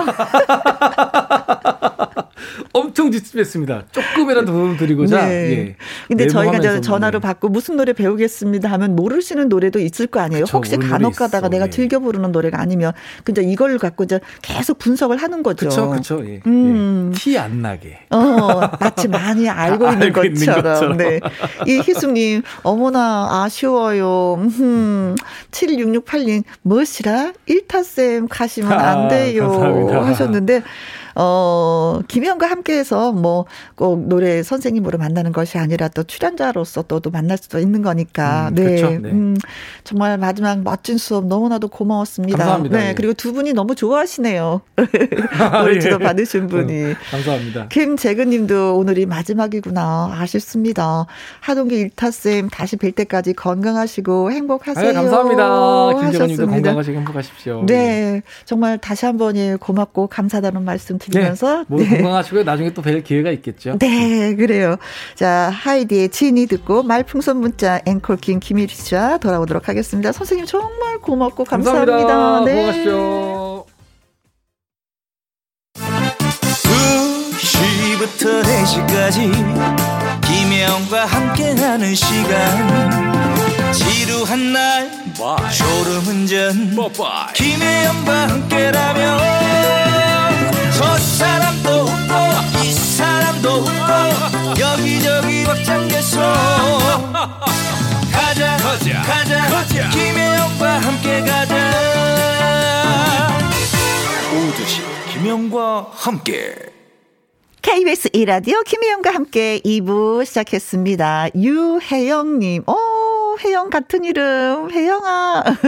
엄청 집중했습니다. 조금이라도 도움 드리고자. 네. 예. 근데 저희가 이제 전화로 받고 무슨 노래 배우겠습니다 하면 모르시는 노래도 있을 거 아니에요. 그쵸, 혹시 간혹 가다가 내가 예. 즐겨 부르는 노래가 아니면 근데 이걸 갖고 이제 계속 분석을 하는 거죠. 그렇죠. 그렇죠. 예. 음. 예. 티안 나게. 어, 마치 많이 알고 있는 알고 것처럼. 있는 것처럼. 네. 이 희숙 님, 어머나 아쉬워요. 음, 7668님, 무엇이라? 일타쌤 가시면 안 아, 돼요. 아, 하셨는데, 어, 김혜영과 함께해서 뭐 꼭 노래 선생님으로 만나는 것이 아니라 또 출연자로서 또, 또 만날 수도 있는 거니까. 음, 네. 그렇죠. 네. 음, 정말 마지막 멋진 수업 너무나도 고마웠습니다. 감사합니다. 네. 예. 그리고 두 분이 너무 좋아하시네요. 노래 지도 예. 받으신 분이. 음, 감사합니다. 김재근 님도 오늘이 마지막이구나. 아쉽습니다. 하동기 일타쌤 다시 뵐 때까지 건강하시고 행복하세요. 아 감사합니다. 김재근 님도 건강하시고 행복하십시오. 네. 정말 다시 한번 예, 고맙고 감사하다는 말씀 드리면서 네, 모두 네. 건강하시고요. 나중에 또 뵐 기회가 있겠죠. 네, 그래요. 자, 하이디의 진이 듣고 말풍선 문자 앵콜 킹 김일희 씨와 돌아오도록 하겠습니다. 선생님 정말 고맙고 감사합니다. 감사합니다. 네. 고맙십시오. 2시부터 4시까지 김혜영과 함께하는 시간 지루한 날 졸음운전 김혜영과 함께라면 가자 가자 가자, 가자. 김혜영과 함께 가자 오두시 김혜영과 함께 KBS 이라디오 김혜영과 함께 2부 시작했습니다. 유혜영님, 어, 혜영 같은 이름. 혜영아.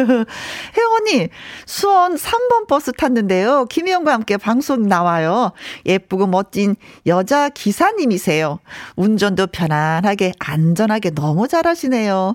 혜영 언니, 수원 3번 버스 탔는데요. 김혜영과 함께 방송 나와요. 예쁘고 멋진 여자 기사님이세요. 운전도 편안하게, 안전하게 너무 잘하시네요.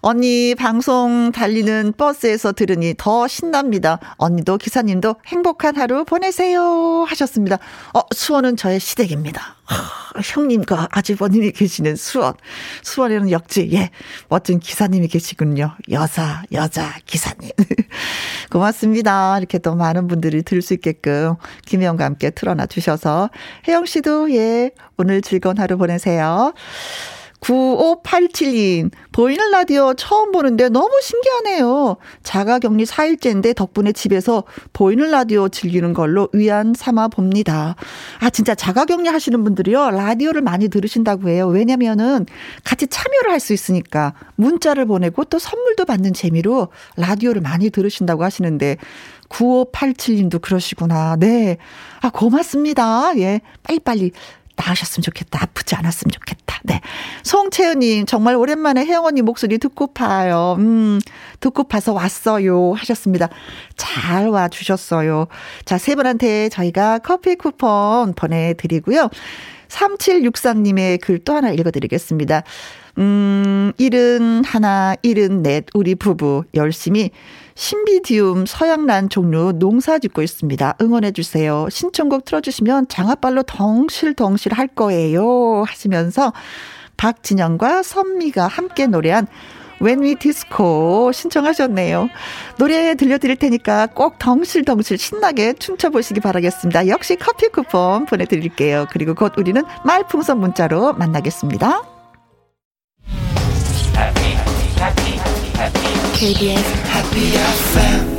언니, 방송 달리는 버스에서 들으니 더 신납니다. 언니도 기사님도 행복한 하루 보내세요. 하셨습니다. 어, 수원은 저의 시댁입니다. 하, 형님과 아주버님이 계시는 수원. 수원에는 역지, 예, 멋진 기사님이 계시군요. 여사, 여자, 기사님. 고맙습니다. 이렇게 또 많은 분들이 들을 수 있게끔 김혜영과 함께 틀어놔 주셔서. 혜영 씨도, 예, 오늘 즐거운 하루 보내세요. 9587님, 보이는 라디오 처음 보는데 너무 신기하네요. 자가 격리 4일째인데 덕분에 집에서 보이는 라디오 즐기는 걸로 위안 삼아 봅니다. 아, 진짜 자가 격리 하시는 분들이요. 라디오를 많이 들으신다고 해요. 왜냐면은 같이 참여를 할 수 있으니까 문자를 보내고 또 선물도 받는 재미로 라디오를 많이 들으신다고 하시는데 9587님도 그러시구나. 네. 아, 고맙습니다. 예. 빨리빨리 나으셨으면 좋겠다. 아프지 않았으면 좋겠다. 네. 송채은님, 정말 오랜만에 혜영 언니 목소리 듣고 파요. 음, 듣고 파서 왔어요. 하셨습니다. 잘 와주셨어요. 자, 세 분한테 저희가 커피 쿠폰 보내드리고요. 3763님의 글 또 하나 읽어드리겠습니다. 음, 일은 하나, 일은 넷, 우리 부부 열심히 신비디움 서양란 종류 농사 짓고 있습니다. 응원해 주세요. 신청곡 틀어주시면 장아빨로 덩실덩실 할 거예요. 하시면서 박진영과 선미가 함께 노래한 When We Disco 신청하셨네요. 노래 들려드릴 테니까 꼭 덩실덩실 신나게 춤춰보시기 바라겠습니다. 역시 커피 쿠폰 보내드릴게요. 그리고 곧 우리는 말풍선 문자로 만나겠습니다. KBS Happy FM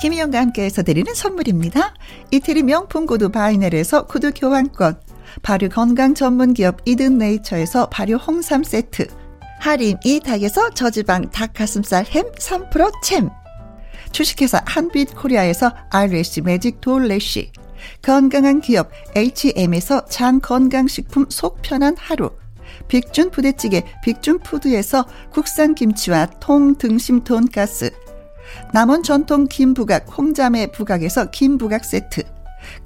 김희영과 함께해서 드리는 선물입니다. 이태리 명품 구두 바이넬에서 구두 교환권, 발효 건강 전문 기업 이든 네이처에서 발효 홍삼 세트, 할인 이 닭에서 저지방 닭가슴살 햄 3% 챔, 주식회사 한빛 코리아에서 아이래쉬 매직 돌래쉬. 건강한 기업 H&M에서 장건강식품 속편한 하루. 빅준 부대찌개 빅준푸드에서 국산 김치와 통등심 돈가스. 남원 전통 김부각 홍자매 부각에서 김부각 세트.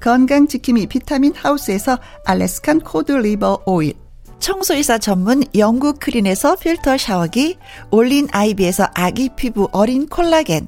건강지킴이 비타민 하우스에서 Alaskan cod liver oil. 청소 이사 전문 영국 크린에서 필터 샤워기. 올린 아이비에서 아기 피부 어린 콜라겐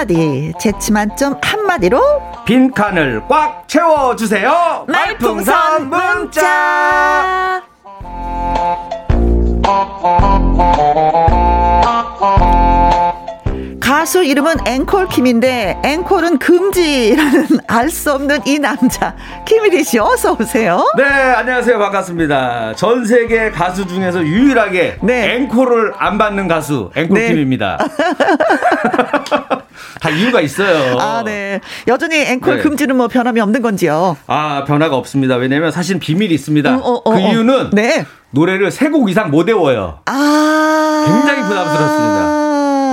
한마디, 재치 만점 한마디로 빈칸을 꽉 채워주세요. 말풍선 문자. 가수 이름은 앵콜 킴인데 앵콜은 금지라는 알 수 없는 이 남자 김일희 씨 어서 오세요. 네 안녕하세요 반갑습니다. 전 세계 가수 중에서 유일하게 네. 앵콜을 안 받는 가수 앵콜 네. 킴입니다. 다 이유가 있어요. 아, 네. 여전히 앵콜 네. 금지는 뭐 변함이 없는 건지요? 아, 변화가 없습니다. 왜냐면 사실 비밀이 있습니다. 어, 어, 어, 그 이유는 네. 노래를 세 곡 이상 못 외워요. 아. 굉장히 부담스럽습니다.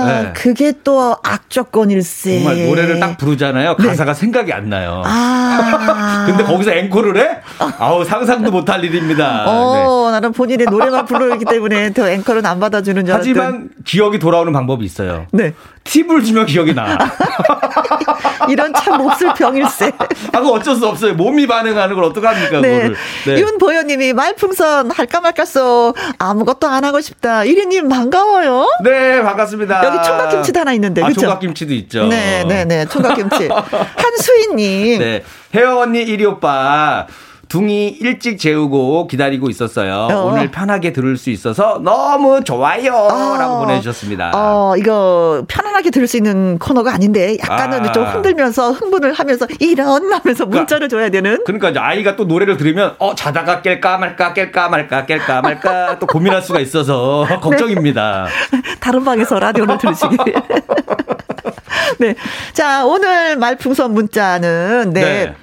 네. 그게 또 악조건일세. 정말 노래를 딱 부르잖아요. 네. 가사가 네. 생각이 안 나요. 아. 근데 거기서 앵콜을 해? 아우, 상상도 못할 일입니다. 어, 네. 나는 본인의 노래만 부르기 때문에 더 앵콜은 안 받아주는 줄 알았더니. 하지만 기억이 돌아오는 방법이 있어요. 네. 팁을 주면 기억이 나. 이런 참 몹쓸 병일세. 아, 그 어쩔 수 없어요. 몸이 반응하는 걸 어떡합니까, 네. 네. 윤보현님이 말풍선 할까 말까 써. 아무것도 안 하고 싶다. 이리님 반가워요. 네, 반갑습니다. 여기 총각김치도 하나 있는데? 아, 총각김치도 있죠. 네, 네, 네. 총각김치. 한수희님. 네. 혜영 언니, 이리 오빠. 둥이 일찍 재우고 기다리고 있었어요. 어. 오늘 편하게 들을 수 있어서 너무 좋아요. 어. 라고 보내주셨습니다. 어, 이거 편안하게 들을 수 있는 코너가 아닌데 약간은 아. 좀 흔들면서 흥분을 하면서 이런 하면서 그러니까 문자를 그러니까, 줘야 되는. 그러니까 아이가 또 노래를 들으면 어, 자다가 깰까 말까 깰까 말까 깰까 말까 또 고민할 수가 있어서 걱정입니다. 네. 다른 방에서 라디오를 들으시기. 네. 자, 오늘 말풍선 문자는 네. 네.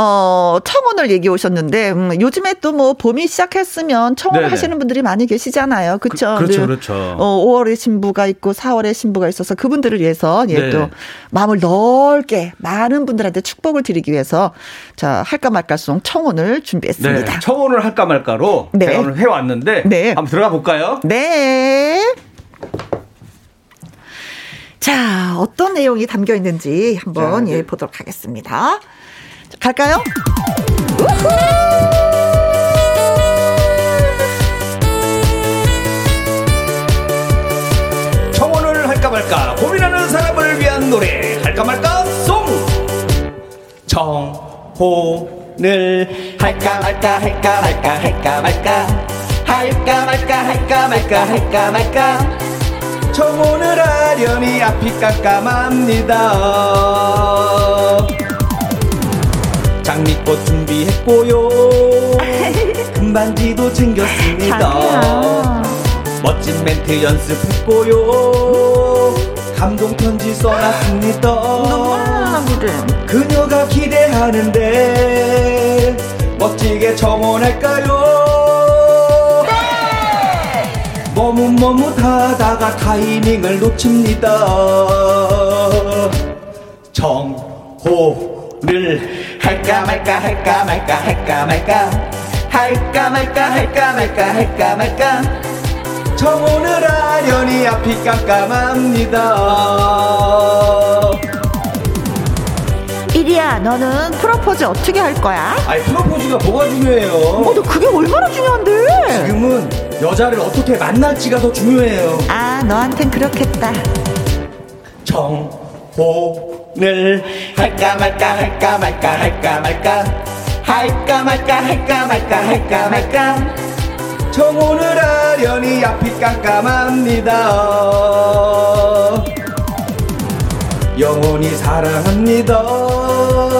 어, 청혼을 얘기 오셨는데, 음, 요즘에 또 뭐 봄이 시작했으면 청혼을 네네. 하시는 분들이 많이 계시잖아요. 그쵸? 그, 렇죠 그렇죠. 어, 5월에 신부가 있고 4월에 신부가 있어서 그분들을 위해서, 예, 네. 또 마음을 넓게 많은 분들한테 축복을 드리기 위해서, 자, 할까 말까송 청혼을 준비했습니다. 네. 청혼을 할까 말까로 네. 제가 오늘 해 왔는데, 네. 한번 들어가 볼까요? 네. 자, 어떤 내용이 담겨 있는지 한번 자, 예, 보도록 하겠습니다. 자, 갈까요? 우후! 청혼을 할까 말까 고민하는 사람을 위한 노래 할까 말까 송 청혼을 할까 말까 할까 말까 할까 말까 할까 말까 할까 말까 할까 말까 청혼을 하려니 앞이 깜깜합니다 장미꽃 준비했고요. 금반지도 챙겼습니다. 멋진 멘트 연습했고요. 감동 편지 써놨습니다. 그녀가 기대하는데 멋지게 청혼할까요? 머뭇머뭇하다가 타이밍을 놓칩니다. 정호 를 할까 말까 할까 말까 할까 말까 할까 말까 할까 말까 할까 말까 정혼을 하려니 앞이 깜깜합니다 이리야, 너는 프로포즈 어떻게 할 거야? 아니, 프로포즈가 뭐가 중요해요? 어, 너 그게 얼마나 중요한데? 지금은 여자를 어떻게 만날지가 더 중요해요. 아, 너한텐 그렇겠다. 정혼 을 할까 말까 할까 말까 할까 말까 할까 말까 할까 말까 할까 말까 정혼을 하려니 앞이 깜깜합니다. 영원히 사랑합니다.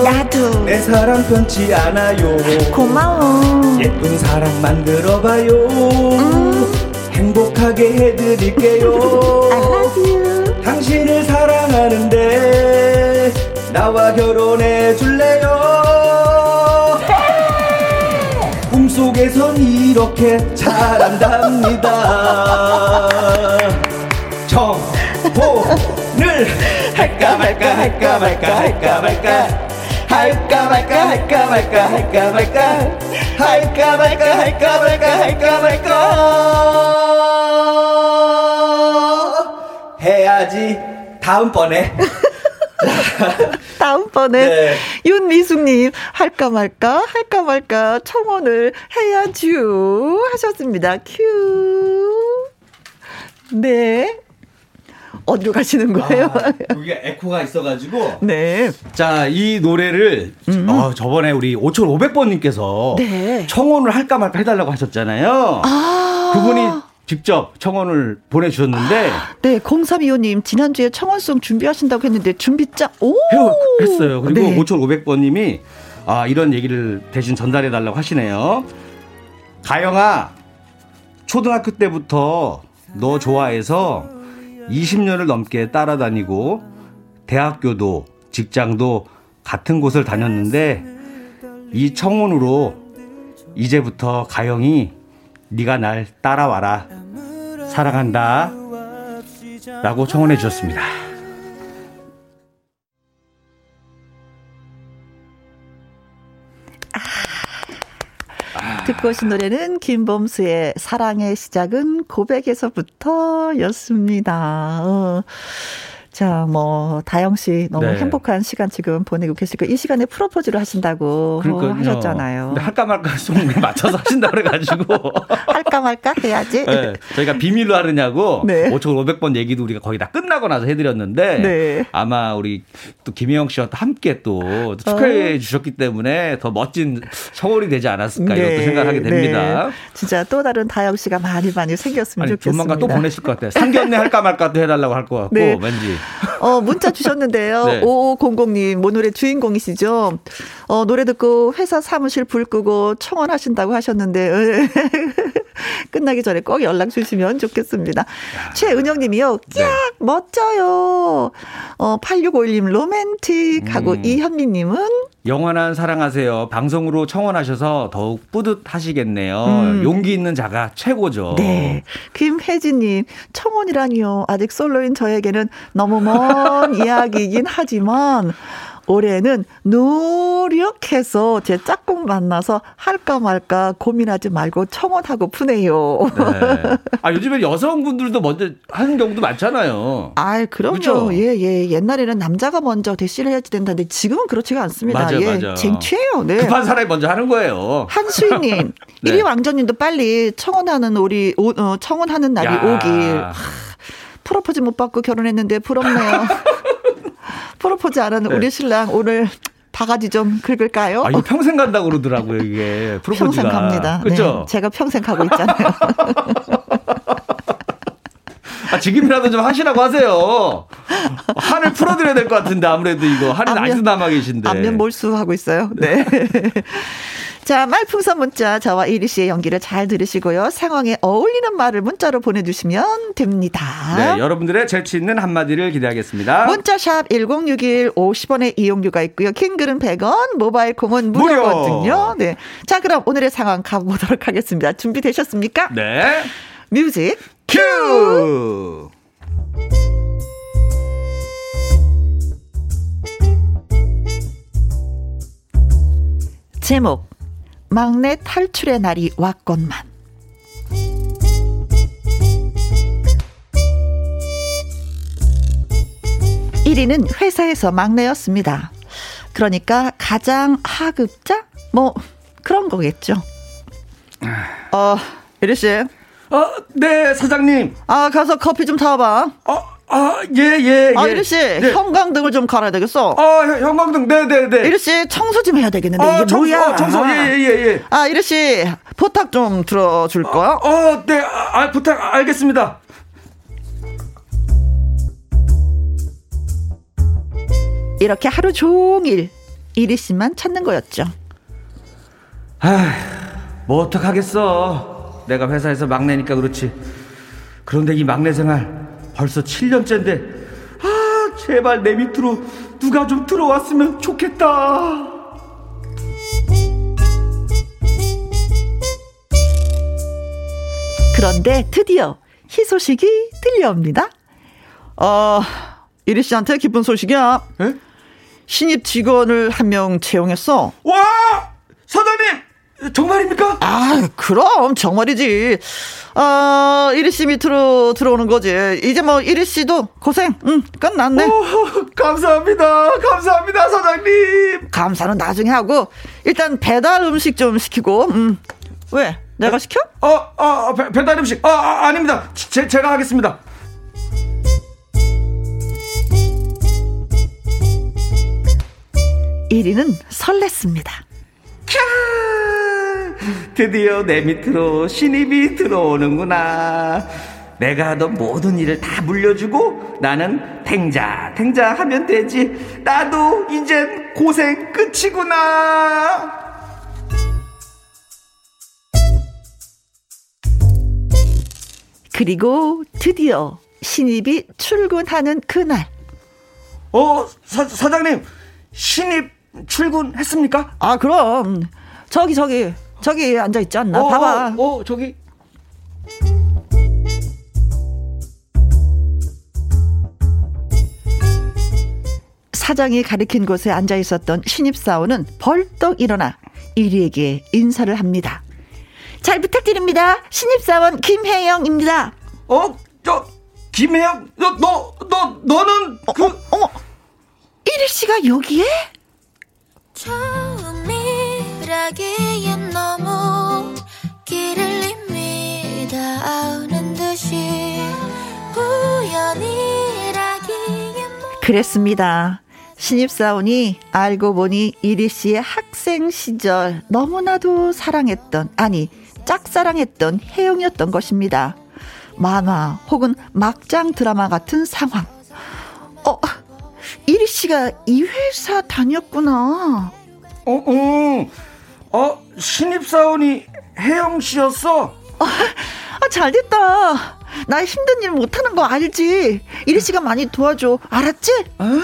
나도 내 사랑 변치 않아요. 고마워. 예쁜 사랑 만들어봐요. 음. 행복하게 해드릴게요. I love you. 당신을 사랑하는데 나와 결혼해 줄래요? 꿈속에선 이렇게 잘한답니다. 정보를 할까 말까 할까 말까 할까 말까 할까 말까 할까 말까 할까 말까 할까 말까 할까 말까 할까 말까 해야지 다음번에 다음번에 네. 윤미숙님 할까 말까 할까 말까 청원을 해야죠 하셨습니다. 큐. 네. 어디로 가시는 거예요? 아, 그게 에코가 있어가지고. 네. 자, 이 노래를 음. 어, 저번에 우리 5,500번님께서 네. 청혼을 할까 말까 해달라고 하셨잖아요. 아. 그분이 직접 청원을 보내주셨는데. 네, 0325님, 지난주에 청원송 준비하신다고 했는데, 준비자, 오! 했어요. 그리고 네. 5500번님이, 아, 이런 얘기를 대신 전달해 달라고 하시네요. 가영아, 초등학교 때부터 너 좋아해서 20년을 넘게 따라다니고 대학교도 직장도 같은 곳을 다녔는데 이 청혼으로 이제부터 가영이 네가 날 따라와라 사랑한다 라고 청혼해 주셨습니다. 듣고 오신 노래는 김범수의 사랑의 시작은 고백에서부터 였습니다. 어. 자, 뭐 다영 씨 너무 네. 행복한 시간 지금 보내고 계시고 이 시간에 프로포즈를 하신다고 어, 하셨잖아요. 할까 말까 송에 맞춰서 하신다 그래가지고 할까 말까 해야지. 네, 저희가 비밀로 하느냐고 네. 5,500번 얘기도 우리가 거의 다 끝나고 나서 해드렸는데 네. 아마 우리 또 김혜영 씨와 함께 또 축하해 어. 주셨기 때문에 더 멋진 성월이 되지 않았을까 네. 이것도 생각하게 됩니다. 네. 진짜 또 다른 다영 씨가 많이 많이 생겼으면 아니, 좋겠습니다. 조만간 또 보내실 것 같아요. 상견례 할까 말까 도 해달라고 할 것 같고 네. 왠지. 어, 문자 주셨는데요. 네. 5500님, 모 노래 주인공이시죠? 어, 노래 듣고 회사 사무실 불 끄고 청원하신다고 하셨는데, 끝나기 전에 꼭 연락 주시면 좋겠습니다. 최은영 님이요. 깍! 네. 멋져요. 어, 8651님, 로맨틱 하고 음. 이현미 님은 영원한 사랑하세요. 방송으로 청원하셔서 더욱 뿌듯하시겠네요. 음. 용기 있는 자가 최고죠. 네. 김혜진 님, 청원이라니요. 아직 솔로인 저에게는 너무 먼 이야기이긴 하지만, 올해는 노력해서 제 짝꿍 만나서 할까 말까 고민하지 말고 청혼하고 푸네요. 네. 아, 요즘에 여성분들도 먼저 하는 경우도 많잖아요. 아, 그럼요. 예, 예. 옛날에는 남자가 먼저 대시를 해야지 된다는데 지금은 그렇지가 않습니다. 맞아, 예. 맞아. 쟁취해요. 네. 급한 사람이 먼저 하는 거예요. 한수희님, 네. 1위 왕전님도 빨리 청혼하는 우리, 어, 청혼하는 날이 야. 오길. 하, 프로포즈 못 받고 결혼했는데 부럽네요. 프로포즈 안 하는 네. 우리 신랑 오늘 바가지 좀 긁을까요? 아, 이거 평생 간다고 그러더라고요, 이게. 프로포즈가. 평생 갑니다. 그죠? 네, 제가 평생 가고 있잖아요. 아, 지금이라도 좀 하시라고 하세요. 한을 풀어드려야 될 것 같은데, 아무래도 이거. 한이 아직도 남아 계신데. 안면 몰수하고 있어요. 네. 자, 말풍선 문자 저와 이리 씨의 연기를 잘 들으시고요. 상황에 어울리는 말을 문자로 보내주시면 됩니다. 네, 여러분들의 재치 있는 한마디를 기대하겠습니다. 문자샵 1061 50원의 이용료가 있고요. 킹글은 100원, 모바일 콩은 무료거든요. 무료. 네. 자, 그럼 오늘의 상황 가보도록 하겠습니다. 준비되셨습니까? 네. 뮤직 큐! 제목 막내 탈출의 날이 왔건만. 1위는 회사에서 막내였습니다. 그러니까 가장 하급자? 뭐 그런 거겠죠. 어, 이리 씨. 어, 네, 사장님. 아, 가서 커피 좀 타봐. 어, 아, 예, 예, 아, 예. 이리 씨, 네. 형광등을 좀 갈아야 되겠어. 아, 형광등, 네, 네, 네. 이리 씨, 청소 좀 해야 되겠는데. 아, 이게 청소, 뭐야? 어, 청소, 예, 예, 예, 예. 아, 이리 씨, 부탁 좀 들어줄 거야? 어, 어, 네, 아, 부탁, 알겠습니다. 이렇게 하루 종일 이리 씨만 찾는 거였죠. 아, 뭐 어떡하겠어. 내가 회사에서 막내니까 그렇지. 그런데 이 막내 생활 벌써 7년째인데, 아, 제발 내 밑으로 누가 좀 들어왔으면 좋겠다. 그런데 드디어 희소식이 들려옵니다. 어, 이리 씨한테 기쁜 소식이야. 에? 신입 직원을 한 명 채용했어. 와! 사장님! 정말입니까? 아, 그럼 정말이지. 아, 이리 씨 밑으로 들어오는 거지. 이제 뭐 이리 씨도 고생, 응, 끝났네. 오, 감사합니다. 감사합니다, 사장님. 감사는 나중에 하고 일단 배달 음식 좀 시키고. 음. 왜? 내가 시켜? 어, 어, 배, 배달 음식. 아, 아 아닙니다. 제, 제가 하겠습니다. 1위는 설렜습니다. 드디어 내 밑으로 신입이 들어오는구나. 내가 하던 모든 일을 다 물려주고 나는 탱자 탱자 하면 되지. 나도 이젠 고생 끝이구나. 그리고 드디어 신입이 출근하는 그날. 어, 사, 사장님, 신입 출근했습니까? 아, 그럼. 저기, 저기, 저기 앉아 있지 않나? 어, 봐봐. 어, 어, 저기. 사장이 가리킨 곳에 앉아 있었던 신입사원은 벌떡 일어나 이리에게 인사를 합니다. 잘 부탁드립니다. 신입사원 김혜영입니다. 어, 저, 김혜영? 너, 너, 너, 너는 어, 그. 어, 어머, 이리 씨가 여기에? 일하기엔 너무 길을 이미 닿는 듯이 우연히 일하기엔 그랬습니다. 신입사원이 알고 보니 이리 씨의 학생 시절 너무나도 사랑했던, 아니, 짝사랑했던 혜영이었던 것입니다. 만화 혹은 막장 드라마 같은 상황. 어, 이리 씨가 이 회사 다녔구나. 어, 어, 어, 신입사원이 혜영 씨였어? 아, 아, 잘 됐다. 나 힘든 일 못하는 거 알지? 이리 씨가 많이 도와줘. 알았지? 아.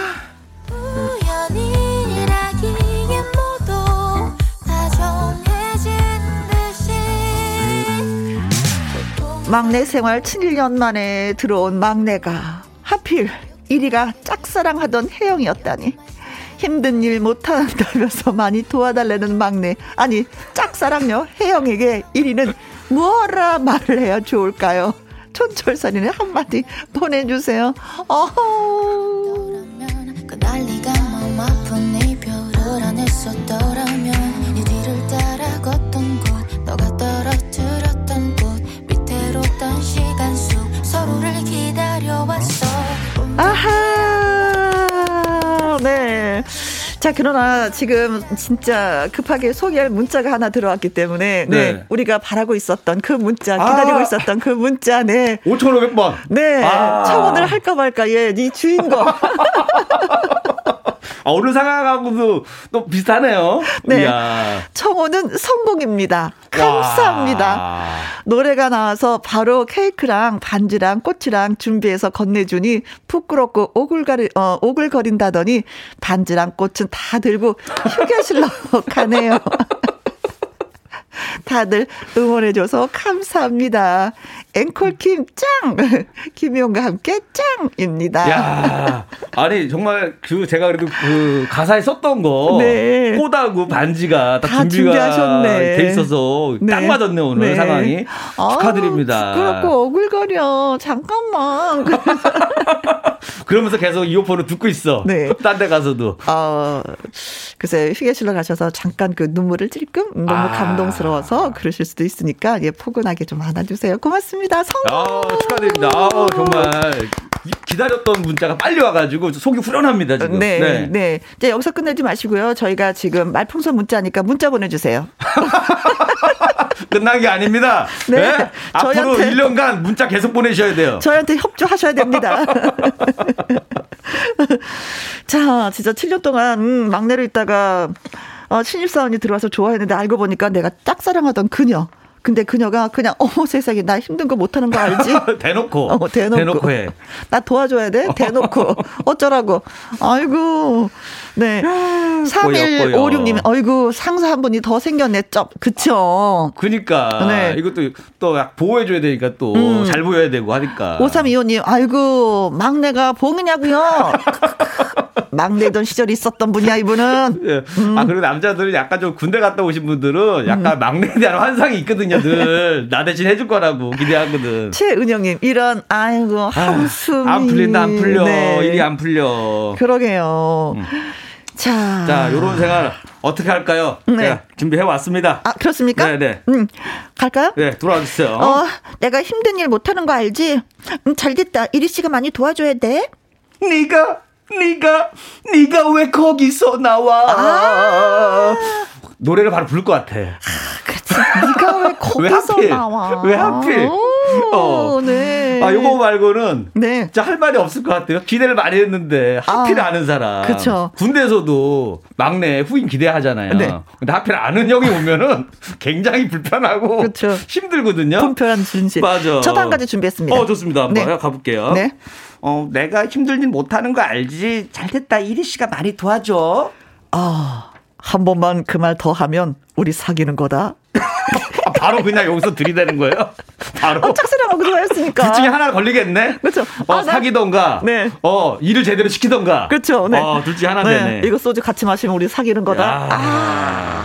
막내 생활 7년 만에 들어온 막내가 하필 1위가 짝사랑하던 혜영이었다니 힘든 일 못한다면서 많이 도와달라는 막내 아니 짝사랑녀 혜영에게 1위는 뭐라 말을 해야 좋을까요? 촌철살인의 한마디 보내주세요. 어허. 그 아하 네 자, 그러나 지금 진짜 급하게 소개할 문자가 하나 들어왔기 때문에 네, 네. 우리가 바라고 있었던 그 문자, 기다리고 아~ 있었던 그 문자, 네. 5,500번. 네. 아~ 청원을 할까 말까, 예, 네 주인공. 아, 오늘 상황하고도 또 비슷하네요. 네. 이야. 청호는 성공입니다. 감사합니다. 와. 노래가 나와서 바로 케이크랑 반지랑 꽃이랑 준비해서 건네주니 부끄럽고 오글거리, 어, 오글거린다더니 반지랑 꽃은 다 들고 휴게실로 가네요. 다들 응원해줘서 감사합니다. 앵콜킴 짱! 김희영과 함께 짱입니다. 야 아니, 정말 그 제가 그래도 그 가사에 썼던 거. 네. 꽃하고 반지가 다, 다 준비가 준비하셨네. 돼 있어서 네. 딱 맞았네, 오늘 네. 상황이. 축하드립니다. 아, 부끄럽고 오글거려. 잠깐만. 그러면서 계속 이어폰을 듣고 있어. 네. 딴 데 가서도. 어, 글쎄, 휴게실로 가셔서 잠깐 그 눈물을 찔끔 너무 아. 감동스러워서 그러실 수도 있으니까 예, 포근하게 좀 안아주세요. 고맙습니다. 성공! 아, 축하드립니다. 아, 정말. 기다렸던 문자가 빨리 와가지고 속이 후련합니다 지금. 네, 네, 네. 이제 여기서 끝내지 마시고요. 저희가 지금 말풍선 문자니까 문자 보내주세요. 끝난 게 아닙니다. 네. 네? 앞으로 1년간 문자 계속 보내셔야 돼요. 저희한테 협조하셔야 됩니다. 자, 진짜 7년 동안 음, 막내로 있다가 어, 신입사원이 들어와서 좋아했는데 알고 보니까 내가 짝사랑하던 그녀. 근데 그녀가 그냥 어머 세상에 나 힘든 거 못하는 거 알지? 대놓고. 어, 대놓고. 대놓고 해. 나 도와줘야 돼? 대놓고. 어쩌라고. 아이고. 네. 3156님, 아이고, 상사 한 분이 더 생겼네, 쩝. 그쵸. 그니까. 네. 이것도 또 보호해줘야 되니까 또잘 음. 보여야 되고 하니까. 5325님, 아이고, 막내가 봉이냐고요 막내던 시절이 있었던 분이야, 이분은. 예. 음. 아, 그리고 남자들은 약간 좀 군대 갔다 오신 분들은 약간 음. 막내에 대한 환상이 있거든요, 늘. 나 대신 해줄 거라고 기대하거든. 최은영님, 이런, 아이고, 한숨이. 아, 안 풀린다, 안 풀려. 네. 일이 안 풀려. 그러게요. 음. 자. 자, 요런 생활 어떻게 할까요? 네. 제가 준비해 왔습니다. 아, 그렇습니까? 네, 네. 음. 갈까요? 네, 돌아와 주세요. 어, 내가 힘든 일 못하는 거 알지? 음, 잘 됐다. 이리 씨가 많이 도와줘야 돼. 네가 네가 네가 왜 거기서 나와? 아~ 노래를 바로 부를 것 같아. 아, 그렇지. 네가 왜 거기서 왜 나와? 왜 하필? 어, 네. 아, 요거 말고는 네. 진짜 할 말이 없을 것 같아요. 기대를 많이 했는데 하필 아, 는 사람. 그렇죠. 군대에서도 막내 후임 기대하잖아요. 네. 근데 하필 아는 형이 오면은 굉장히 불편하고 그렇죠. 힘들거든요. 불편한 진실. 맞아. 저도 한 가지 준비했습니다. 어, 좋습니다. 한번 네. 가볼게요. 네. 어, 내가 힘들진 못하는 거 알지? 잘 됐다. 이리 씨가 많이 도와줘. 아, 한 번만 그 말 더 하면 우리 사귀는 거다. 아, 바로 그냥 여기서 들이대는 거예요? 바로? 어, 짝사랑하고 좋아했으니까. 둘 중에 하나 걸리겠네? 그렇죠. 어, 아, 사귀던가. 네. 어, 일을 제대로 시키던가. 그렇죠. 네. 어, 둘 중에 하나 네. 되네. 이거 소주 같이 마시면 우리 사귀는 거다. 야. 아.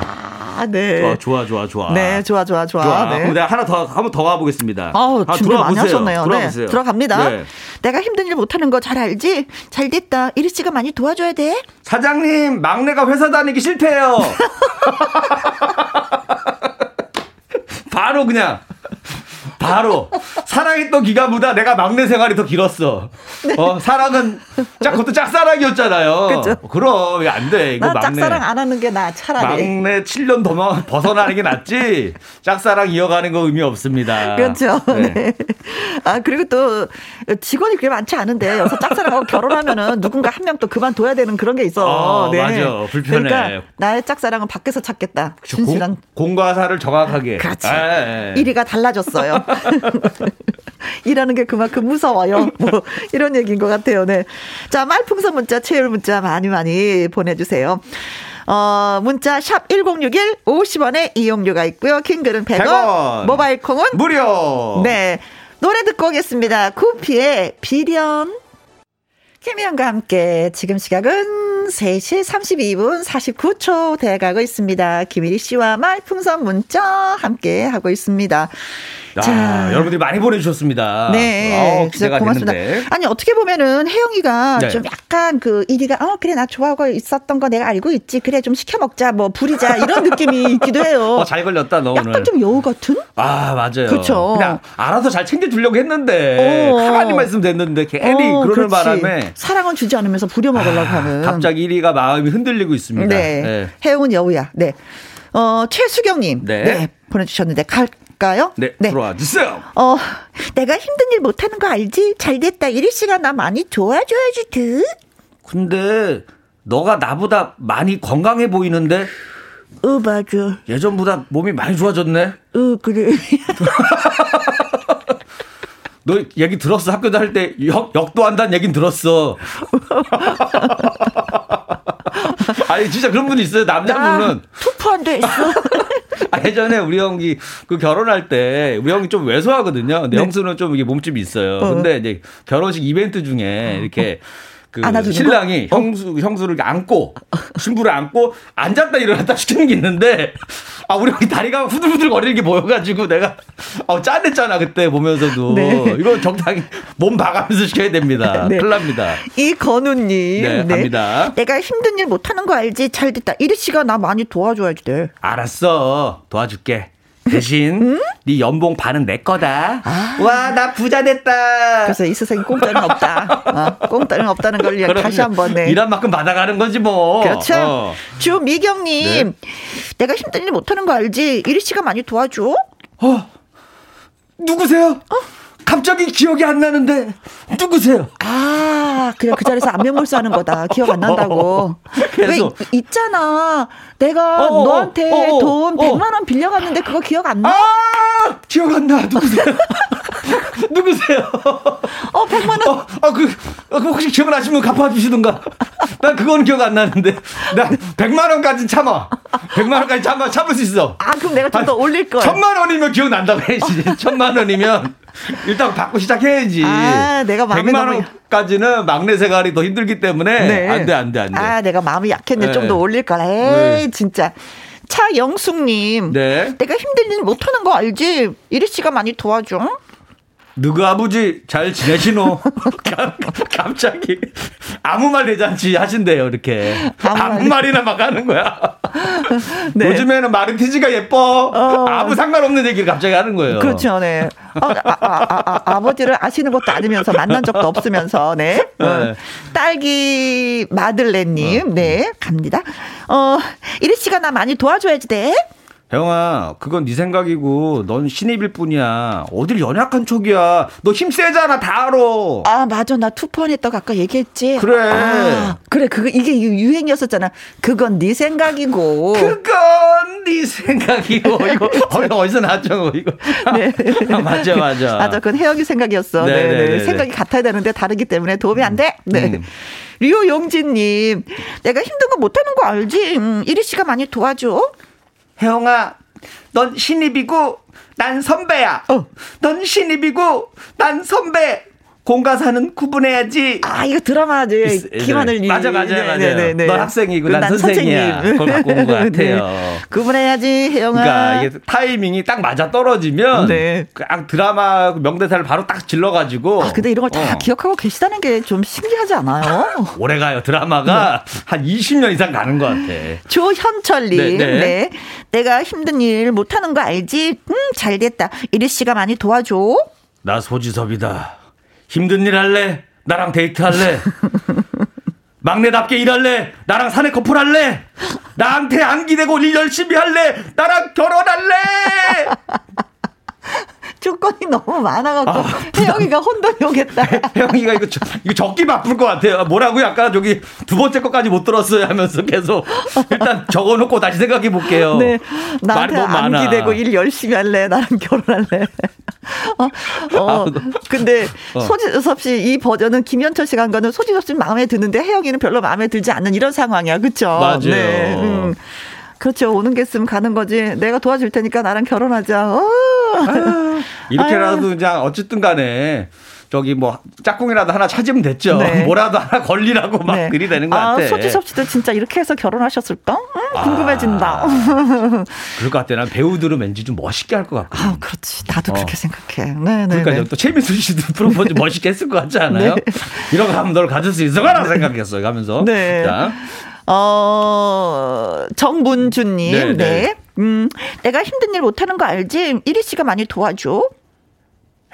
아, 네. 좋아, 좋아, 좋아, 네, 좋아, 좋아, 좋아. 좋아. 네. 그럼 내가 하나 더, 한번 더 가보겠습니다. 아, 아 준비 많이 하셨네요. 네, 들어갑니다. 네. 내가 힘든 일 못하는 거 잘 알지? 잘 됐다. 이리 씨가 많이 도와줘야 돼. 사장님, 막내가 회사 다니기 싫대요. 바로 그냥 바로 사랑했던 기간보다 내가 막내 생활이 더 길었어. 네. 어, 사랑은 짝 그것도 짝사랑이었잖아요. 그죠? 그럼 안 돼. 이거 막내. 짝사랑 안 하는 게 나 차라리. 막내 7년 더 벗어나는 게 낫지. 짝사랑 이어가는 거 의미 없습니다. 그렇죠. 네. 네. 아 그리고 또 직원이 그렇게 많지 않은데 여기서 짝사랑하고 결혼하면은 누군가 한 명 또 그만둬야 되는 그런 게 있어. 어, 네. 맞아. 불편해. 그러니까 나의 짝사랑은 밖에서 찾겠다. 진실한 공, 공과 사를 정확하게. 그렇지. 아, 1위가 달라졌어요. 일하는 게 그만큼 무서워요. 뭐 이런 얘기인 것 같아요. 네. 자, 말풍선 문자, 체열 문자 많이 많이 보내주세요. 어, 문자 샵 1061, 50원에 이용료가 있고요. 킹글은 100원, 100원. 모바일 콩은 무료. 네. 노래 듣고 오겠습니다. 쿠피의 비련. 김희영과 함께 지금 시각은 3시 32분 49초 돼가고 있습니다. 김일희 씨와 말풍선 문자 함께 하고 있습니다. 아, 자, 여러분들이 많이 보내주셨습니다. 네, 어, 진짜 고맙습니다. 됐는데. 아니 어떻게 보면은 혜영이가 네. 좀 약간 그 이리가 어 그래 나 좋아하고 있었던 거 내가 알고 있지 그래 좀 시켜 먹자 뭐 부리자 이런 느낌이 있기도 해요. 어, 잘 걸렸다 너 약간 오늘. 좀 여우 같은? 아 맞아요. 그렇죠. 그냥 알아서 잘 챙겨주려고 했는데 어. 가만히 말씀 됐는데 괜히 어, 그러는 바람에 사랑은 주지 않으면서 부려 먹으려고 아, 하는. 갑자기 1위가 마음이 흔들리고 있습니다. 네, 네. 혜영은 여우야. 네. 어, 최수경님. 네. 네. 보내주셨는데, 갈, 볼까요? 네, 네. 들어와 주세요. 어, 내가 힘든 일 못하는 거 알지? 잘 됐다. 이리 씨가 나 많이 도와줘야지, 드. 근데 너가 나보다 많이 건강해 보이는데? 어, 맞아. 예전보다 몸이 많이 좋아졌네. 어, 그래. 너 얘기 들었어? 학교 다닐 때 역, 역도 한다는 얘긴 들었어. 아니, 진짜 그런 분이 있어요. 남자분은. 투표한데 있어. 아, 예전에 우리 형이 그 결혼할 때 우리 형이 좀 왜소하거든요. 근데 네. 형수는 좀 이게 몸집이 있어요. 어. 근데 이제 결혼식 이벤트 중에 이렇게 그 신랑이 거? 어? 형수 형수를 안고 신부를 안고 앉았다 일어났다 시키는 게 있는데 아 우리 다리가 후들후들 거리는 게 보여가지고 내가 어 짠했잖아 그때 보면서도 네. 이거 적당히 몸 봐가면서 시켜야 됩니다. 네. 큰일 납니다. 이 건우님 네, 네. 갑니다. 내가 힘든 일 못하는 거 알지? 잘 됐다. 이리 씨가 나 많이 도와줘야지 돼. 알았어 도와줄게. 대신 응? 네 연봉 반은 내 거다. 아. 와, 나 부자 됐다. 그래서 이 세상에 공짜는 없다. 어, 공짜는 없다는 걸 다시 한번 네. 일한 만큼 받아가는 거지 뭐. 그렇죠. 어. 주미경님, 네. 내가 힘든 일 못하는 거 알지? 이리 씨가 많이 도와줘. 어, 누구세요? 어? 갑자기 기억이 안 나는데 누구세요? 아, 그래 그 자리에서 안면몰수 하는 거다. 기억 안 난다고. 왜 있잖아. 내가 어어, 어, 너한테 어어, 어, 돈 100만 원 빌려갔는데 그거 기억 안 나? 아, 기억 안 나. 누구세요? 누구세요? 어, 100만 원. 어, 아, 그, 그 혹시 기억나시면 갚아 주시든가. 난 그건 기억 안 나는데. 나 100만 원까지 참아. 100만 원까지 참아, 참을 수 있어. 아, 그럼 내가 좀 더 올릴 거야. 천만 원이면 기억난다고 해야지. 천만 원이면 일단 받고 시작해야지. 아, 내가 마음이 100만 원까지는 막내 생활이 더 힘들기 때문에 네. 안 돼, 안 돼, 안 돼. 아, 내가 마음이 약했네. 네. 좀더 올릴 거라. 에이, 네. 진짜. 차영숙님. 네. 내가 일 못하는 거 알지? 이리 씨가 많이 도와줘. 누구 아버지 잘 지내시노? 갑자기 아무 말 대잔치 하신대요 이렇게 아무, 아무 말이나 막 하는 거야. 네. 요즘에는 마르티즈가 예뻐. 어. 아무 상관없는 얘기를 갑자기 하는 거예요. 그렇죠, 네. 어, 아, 아, 아, 버지를 아시는 것도 아니면서 만난 적도 없으면서, 네. 네. 어. 딸기 마들렌님, 어. 네, 갑니다. 어, 이리 씨가 나 많이 도와줘야지 돼. 형아, 그건 네 생각이고 넌 신입일 뿐이야. 어딜 연약한 척이야. 너 힘 세잖아, 다 알아. 아, 맞아. 나 투펀 했다고 아까 얘기했지. 그래. 아, 그래. 그거 이게 유행이었었잖아. 그건 네 생각이고. 그건 네 생각이고. 이거 어디서 나왔죠, 이거. 네. 아, 맞아, 맞아. 맞아. 그건 혜영이 생각이었어. 네, 네, 네. 네. 생각이 같아야 되는데 다르기 때문에 도움이 안 돼. 네. 음. 류용진님, 내가 힘든 거 못하는 거 알지? 음, 이리 씨가 많이 도와줘. 혜영아, 넌 신입이고 난 선배야. 어. 넌 신입이고 난 선배. 공과 사는 구분해야지. 아, 이거 드라마지. 김하늘 님. 맞아, 맞아, 네, 맞아. 네, 네, 네. 너 학생이고 난, 난 선생이야. 선생님. 그걸 갖고 온것 같아요. 네. 구분해야지, 혜영아. 그러니까 이게 타이밍이 딱 맞아 떨어지면 네. 그 드라마 드라마 바로 딱 질러가지고. 아, 근데 이런 걸다 어. 기억하고 계시다는 게 좀 신기하지 않아요? 오래 가요. 드라마가 네. 한 20년 이상 가는 것 같아. 조현철님. 네, 네. 네. 내가 힘든 일 못하는 거 알지? 음, 잘 됐다. 이리 씨가 많이 도와줘. 나 소지섭이다. 힘든 일 할래? 나랑 데이트 할래? 막내답게 일할래? 나랑 사내 커플 할래? 나한테 안기대고 일 열심히 할래? 나랑 결혼할래? 조건이 너무 많아갖고 아, 혜영이가 혼돈이 오겠다. 혜영이가 이거 저, 이거 적기 바쁠 것 같아요. 뭐라고 약간 저기 두 번째 것까지 못 들었어요 하면서 계속 일단 적어놓고 다시 생각해 볼게요. 네, 나한테 안기대고 일 열심히 할래. 나랑 결혼할래. 어, 어, 아, 근데 어. 소지섭 씨 이 버전은 김현철 씨가 한 거는 소지섭 씨 마음에 드는데 혜영이는 별로 마음에 들지 않는 이런 상황이야, 그렇죠? 맞아요. 네, 음. 그렇죠. 오는 게 있으면 가는 거지. 내가 도와줄 테니까 나랑 결혼하자. 어. 아유, 이렇게라도 아유. 그냥 어쨌든 간에 저기 뭐 짝꿍이라도 하나 찾으면 됐죠. 네. 뭐라도 하나 걸리라고 막 네. 들이대는 것 아, 같아. 소지섭 씨도 진짜 이렇게 해서 결혼하셨을까? 음, 아, 궁금해진다. 그럴 것 같아. 난 배우들은 왠지 좀 멋있게 할 것 같고. 아, 그렇지. 나도 어. 그렇게 생각해. 네, 네. 그러니까 네. 또 최민수 씨도 프로포즈 멋있게 했을 것 같지 않아요? 네. 이런 널 가질 수 있을 거라 생각했어요. 가면서. 네. 자. 어, 정문주님, 네, 네. 네. 음, 내가 힘든 일 못하는 거 알지? 이리 씨가 많이 도와줘.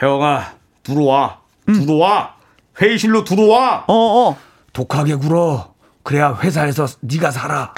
혜영아, 들어와. 음. 들어와. 회의실로 들어와. 어, 어. 독하게 굴어. 그래야 회사에서 네가 살아.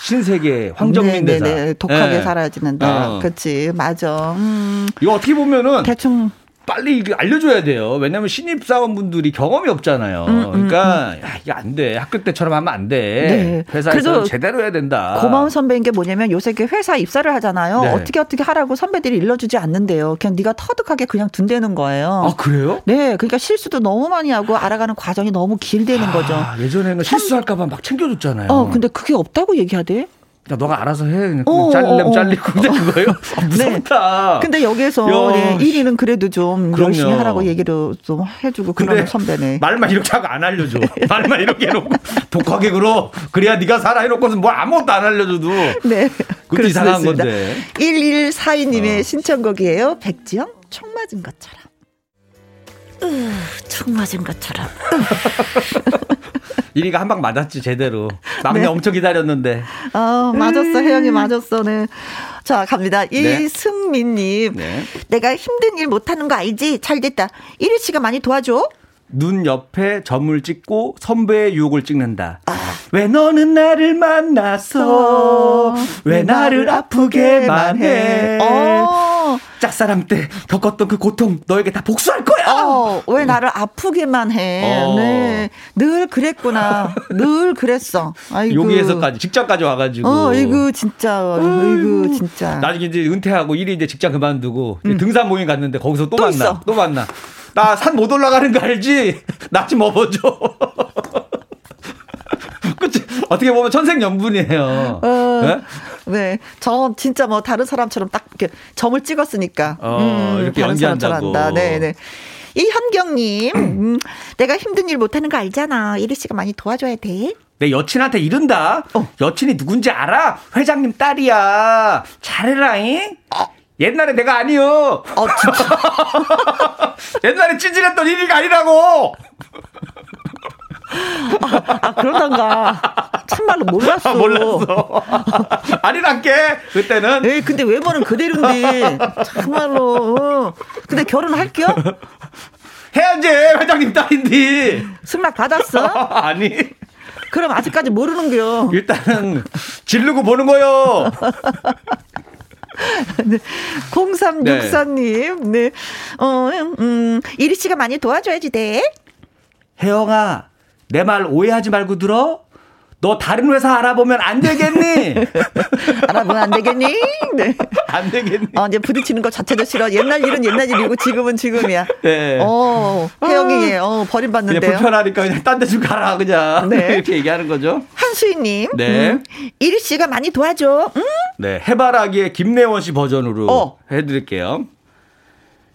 신세계 황정민 네네네. 대사. 네. 독하게 네. 살아야 지는다. 어. 그렇지, 맞아. 음. 이거 어떻게 보면은 대충 빨리 알려줘야 돼요. 왜냐하면 신입 사원분들이 경험이 없잖아요. 음, 음, 그러니까 음. 야, 이게 안 돼. 학교 때처럼 하면 안 돼. 네. 회사에서 제대로 해야 된다. 고마운 선배인 게 뭐냐면 요새 회사 입사를 하잖아요. 네. 어떻게 어떻게 하라고 선배들이 일러주지 않는데요. 그냥 네가 터득하게 그냥 둔대는 거예요. 아 그래요? 네. 그러니까 실수도 너무 많이 하고 알아가는 과정이 너무 길대는 아, 거죠. 예전에는 실수할까봐 막 챙겨줬잖아요. 어, 근데 그게 없다고 얘기하대. 야, 너가 알아서 해. 그냥 어, 잘리려면 어, 어. 잘리고 근데 그거요? 아, 무섭다. 네. 근데 여기에서 네, 1위는 그래도 좀 그럼요. 열심히 하라고 얘기를 좀 해주고 그러는 선배네. 말만 이렇게 하고 안 알려줘. 말만 이렇게 해놓고 독하게 굴어. 그래야 네가 살아 해놓고서 뭐 아무것도 안 알려줘도. 네. 그것도 이상한 건데. 1142님의 어. 신청곡이에요. 백지영 총 맞은 것처럼. 으, 총 맞은 것처럼. 이리가 한 방 맞았지 제대로. 막내 네. 엄청 기다렸는데. 아 맞았어 혜영이 맞았어. 네. 자 갑니다. 네. 이승민님. 네. 내가 힘든 일 못하는 거 알지? 잘 됐다. 이리 씨가 많이 도와줘. 눈 옆에 점을 찍고 선배의 유혹을 찍는다. 아. 왜 너는 나를 만났어? 왜 나를 아프게만 해? 어. 짝사랑 때 겪었던 그 고통 너에게 다 복수할 거야. 어, 왜 나를 아프게만 해? 어. 네, 늘 그랬구나. 늘 그랬어. 아이고. 여기에서까지 직장까지 와가지고. 어, 이거 진짜, 이거 진짜. 나중에 이제 은퇴하고 일이 이제 직장 그만두고 음. 등산 모임 갔는데 거기서 또, 또 만나, 있어. 또 만나. 나 산 못 올라가는 거 알지? 나 좀 업어줘. 그치? 어떻게 보면 천생연분이에요. 어, 네? 네. 저 진짜 뭐 다른 사람처럼 딱 이렇게 점을 찍었으니까. 어, 음, 이렇게 다른. 사람처럼 한다. 네, 네. 이현경님, 음, 내가 힘든 일 못하는 거 알잖아. 이리 씨가 많이 도와줘야 돼. 내 여친한테 이른다. 어. 여친이 누군지 알아? 회장님 딸이야. 잘해라잉. 어. 옛날에 내가 아니요. 어, 진짜. 옛날에 찌질했던 일이가 아니라고. 아, 아 그러던가. 참말로 몰랐어. 아, 몰랐어. 아니란게 그때는. 에 근데 외모는 그대로인데 참말로. 근데 결혼할게요? 해야지 회장님 딸인데. 승낙 받았어? 아니. 그럼 아직까지 모르는겨. 일단은 지르고 보는 거요. 네. 0364님, 네. 어, 음, 이리 씨가 많이 도와줘야지 돼. 혜영아, 내 말 오해하지 말고 들어? 너 다른 회사 알아보면 안 되겠니? 알아보면 안 되겠니? 네. 안 되겠니? 어, 이제 부딪히는 것 자체도 싫어. 옛날 일은 옛날 일이고 지금은 지금이야. 네. 어, 혜영이, 어, 버림받는데요. 그냥 불편하니까 그냥 딴 데 좀 가라, 그냥. 네. 이렇게 얘기하는 거죠. 한수희님. 네. 음, 이리 씨가 많이 도와줘. 응? 네. 해바라기의 김래원 씨 버전으로 어. 해드릴게요.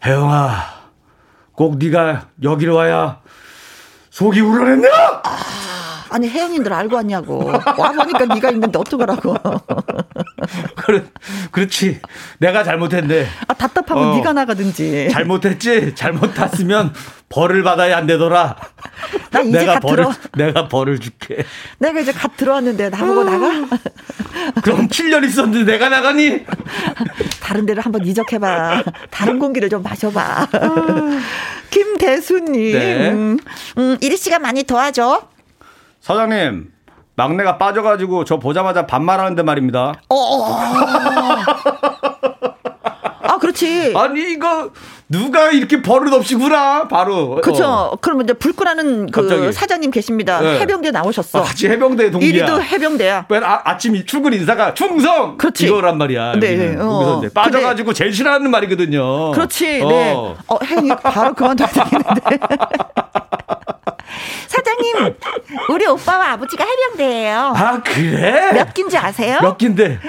혜영아, 꼭 네가 여기로 와야 속이 우러냈냐? 아, 아니 혜영이들 알고 왔냐고. 와 보니까 네가 있는데 어떡하라고. 그래, 그렇지. 내가 잘못했네. 아 답답하면 어, 네가 나가든지. 잘못했지. 잘못 탔으면 벌을 받아야 안 되더라. 나 이제 내가 벌을 들어. 내가 벌을 줄게. 내가 이제 갓 들어왔는데 나보고 나가? 그럼 7년 있었는데 내가 나가니? 다른 데를 한번 이적해봐. 다른 공기를 좀 마셔봐. 김대수님. 네. 음, 음, 이리 씨가 많이 도와줘. 사장님, 막내가 빠져가지고 저 보자마자 반말하는데 말입니다. 어. 어, 어. 아, 그렇지. 아니, 이거, 누가 이렇게 버릇 없이 구나, 바로. 그렇죠. 어. 그러면 이제 불구라는 그 갑자기. 사장님 계십니다. 네. 해병대 나오셨어. 아, 같이 해병대 동기야. 이리도 해병대야. 아, 아침 출근 인사가 충성! 그렇지. 이거란 말이야. 네. 어. 빠져가지고 제일 싫어하는 말이거든요. 그렇지. 어. 네. 어, 혜영이 바로 그만둬야 되겠는데. 사장님, 우리 오빠와 아버지가 해병대예요. 아 그래? 몇 긴지 아세요? 몇 긴데?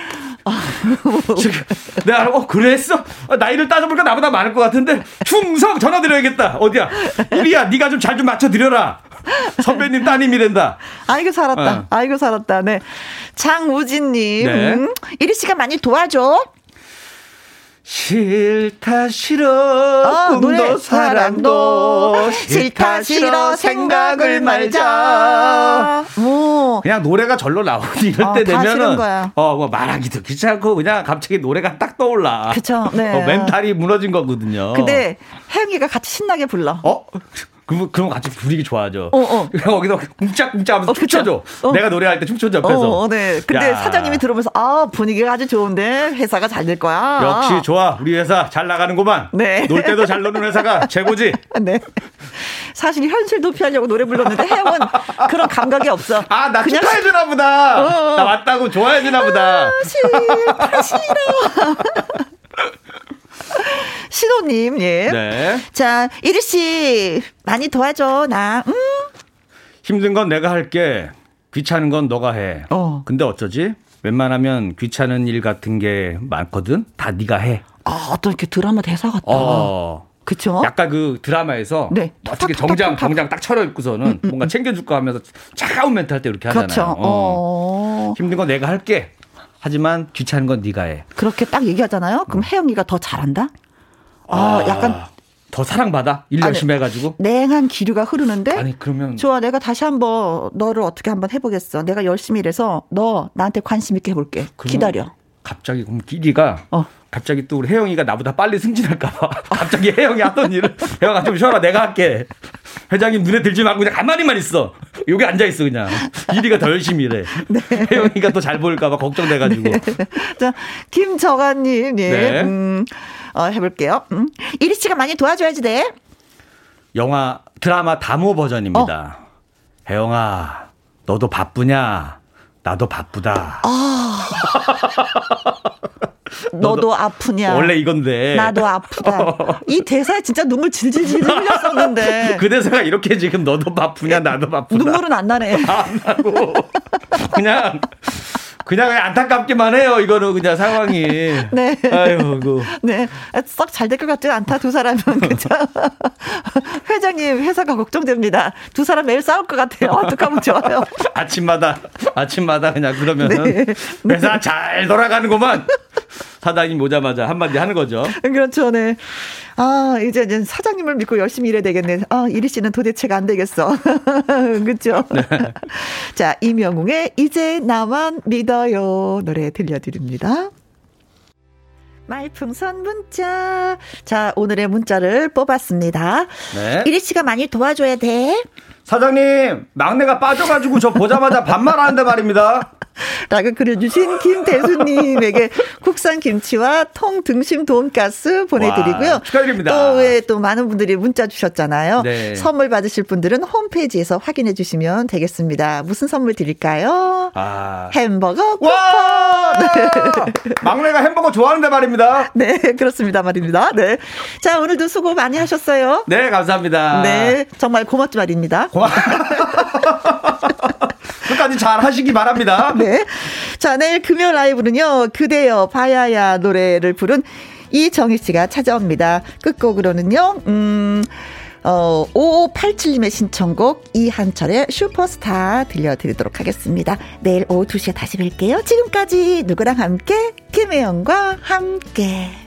지금 내가 어 그랬어? 아, 나이를 따져보니까 나보다 많을 것 같은데 충성 전화 드려야겠다. 어디야? 이리야, 네가 좀 잘 좀 맞춰 드려라. 선배님 따님이 된다. 아이고 살았다. 어. 아이고 살았다. 네. 장우진님, 네. 음, 이리 씨가 많이 도와줘. 싫다 싫어. 어, 꿈도 사랑도 싫다 싫어. 생각을 말자. 오. 그냥 노래가 절로 나오니 이럴 어, 때 되면은 어뭐 말하기도 귀찮고 그냥 갑자기 노래가 딱 떠올라. 그쵸. 네. 어, 멘탈이 무너진 거거든요. 근데 혜영이가 같이 신나게 불러. 어 그럼, 그럼 같이 부르기 좋아하죠. 어, 어. 거기서 웅짝웅짝 하면서 어, 춤춰줘. 어. 내가 노래할 때 춤춰줘, 옆에서. 어, 어, 네. 근데 야. 사장님이 들으면서, 아, 분위기가 아주 좋은데, 회사가 잘 될 거야. 역시 좋아. 우리 회사 잘 나가는구만. 네. 놀 때도 잘 노는 회사가 최고지. 네. 사실 현실 도피하려고 노래 불렀는데, 혜영은 그런 감각이 없어. 아, 나 그냥 축하해주나 보다. 어. 나 왔다고 좋아해주나 보다. 아, 싫다, 싫어. 신호님, 예. 네. 자, 이리 씨, 많이 도와줘, 나. 음? 힘든 건 내가 할게. 귀찮은 건 너가 해. 어. 근데 어쩌지? 웬만하면 귀찮은 일 같은 게 많거든. 다 네가 해. 아, 어떤 이렇게 드라마 대사 같다. 어. 그쵸? 약간 그 드라마에서 네. 어떻게 정장 정장 딱 차려입고서는 음, 음, 뭔가 음. 챙겨줄까 하면서 차가운 멘트 할 때 이렇게 하잖아요. 그렇죠. 어. 어. 힘든 건 내가 할게. 하지만 귀찮은 건 네가 해. 그렇게 딱 얘기하잖아요. 그럼 음. 혜영이가 더 잘한다? 아, 아 약간 더 사랑받아? 일 열심히 해가지고? 냉한 기류가 흐르는데? 아니, 그러면. 좋아, 내가 다시 한번 너를 어떻게 한번 해보겠어. 내가 열심히 일해서 너 나한테 관심 있게 해볼게. 기다려. 갑자기 그럼 끼리가 어. 갑자기 또 우리 혜영이가 나보다 빨리 승진할까봐 갑자기 혜영이 하던 일을 혜영아 좀 쉬어라 내가 할게 회장님 눈에 들지 말고 그냥 가만히만 있어 여기 앉아 있어 그냥 이리가 더 열심히 일해 네. 혜영이가 또잘 보일까봐 걱정돼가지고 네. 자 김정아님 예. 네. 음, 어, 해볼게요 음. 이리 씨가 많이 도와줘야지 돼 영화 드라마 다모 버전입니다 어. 혜영아 너도 바쁘냐 나도 바쁘다 아. 너도 아프냐. 원래 이건데. 나도 아프다. 이 대사에 진짜 눈물 질질질 흘렸었는데. 그 대사가 이렇게 지금 너도 바쁘냐, 나도 바쁘다. 눈물은 안 나네. 안 나고. 그냥 그냥 안타깝기만 해요. 이거는 그냥 상황이. 네. 아유, 그. 네. 썩 잘 될 것 같지 않다. 두 사람은. 그죠? 회장님, 회사가 걱정됩니다. 두 사람 매일 싸울 것 같아요. 어떡하면 좋아요. 아침마다, 아침마다 그냥 그러면은 네. 회사 잘 돌아가는구만. 사장님 오자마자 한마디 하는 거죠. 그렇죠. 네. 아, 이제, 이제 사장님을 믿고 열심히 일해야 되겠네. 아, 이리 씨는 도대체가 안 되겠어. 그렇죠. 네. 자, 이명웅의 이제 나만 믿어요 노래 들려드립니다. 말풍선 문자. 자, 오늘의 문자를 뽑았습니다. 네. 이리 씨가 많이 도와줘야 돼. 사장님, 막내가 빠져가지고 저 보자마자 반말하는데 말입니다. 라고 그려주신 김대수님에게 국산 김치와 통 등심 돈가스 보내드리고요. 와, 축하드립니다. 또왜또 많은 분들이 문자 주셨잖아요. 네. 선물 받으실 분들은 홈페이지에서 확인해 주시면 되겠습니다. 무슨 선물 드릴까요? 아. 햄버거 쿠폰. 네. 막내가 햄버거 좋아하는데 말입니다. 네, 그렇습니다 말입니다. 네. 자, 오늘도 수고 많이 하셨어요. 네, 감사합니다. 네, 정말 고맙지 말입니다. 고마... 끝까지 잘 하시기 바랍니다. 네. 자, 내일 금요 라이브는요, 그대여 봐야야 노래를 부른 이정희 씨가 찾아옵니다. 끝곡으로는요, 음, 어, 5587님의 신청곡 이한철의 슈퍼스타 들려드리도록 하겠습니다. 내일 오후 2시에 다시 뵐게요. 지금까지 누구랑 함께? 김혜영과 함께.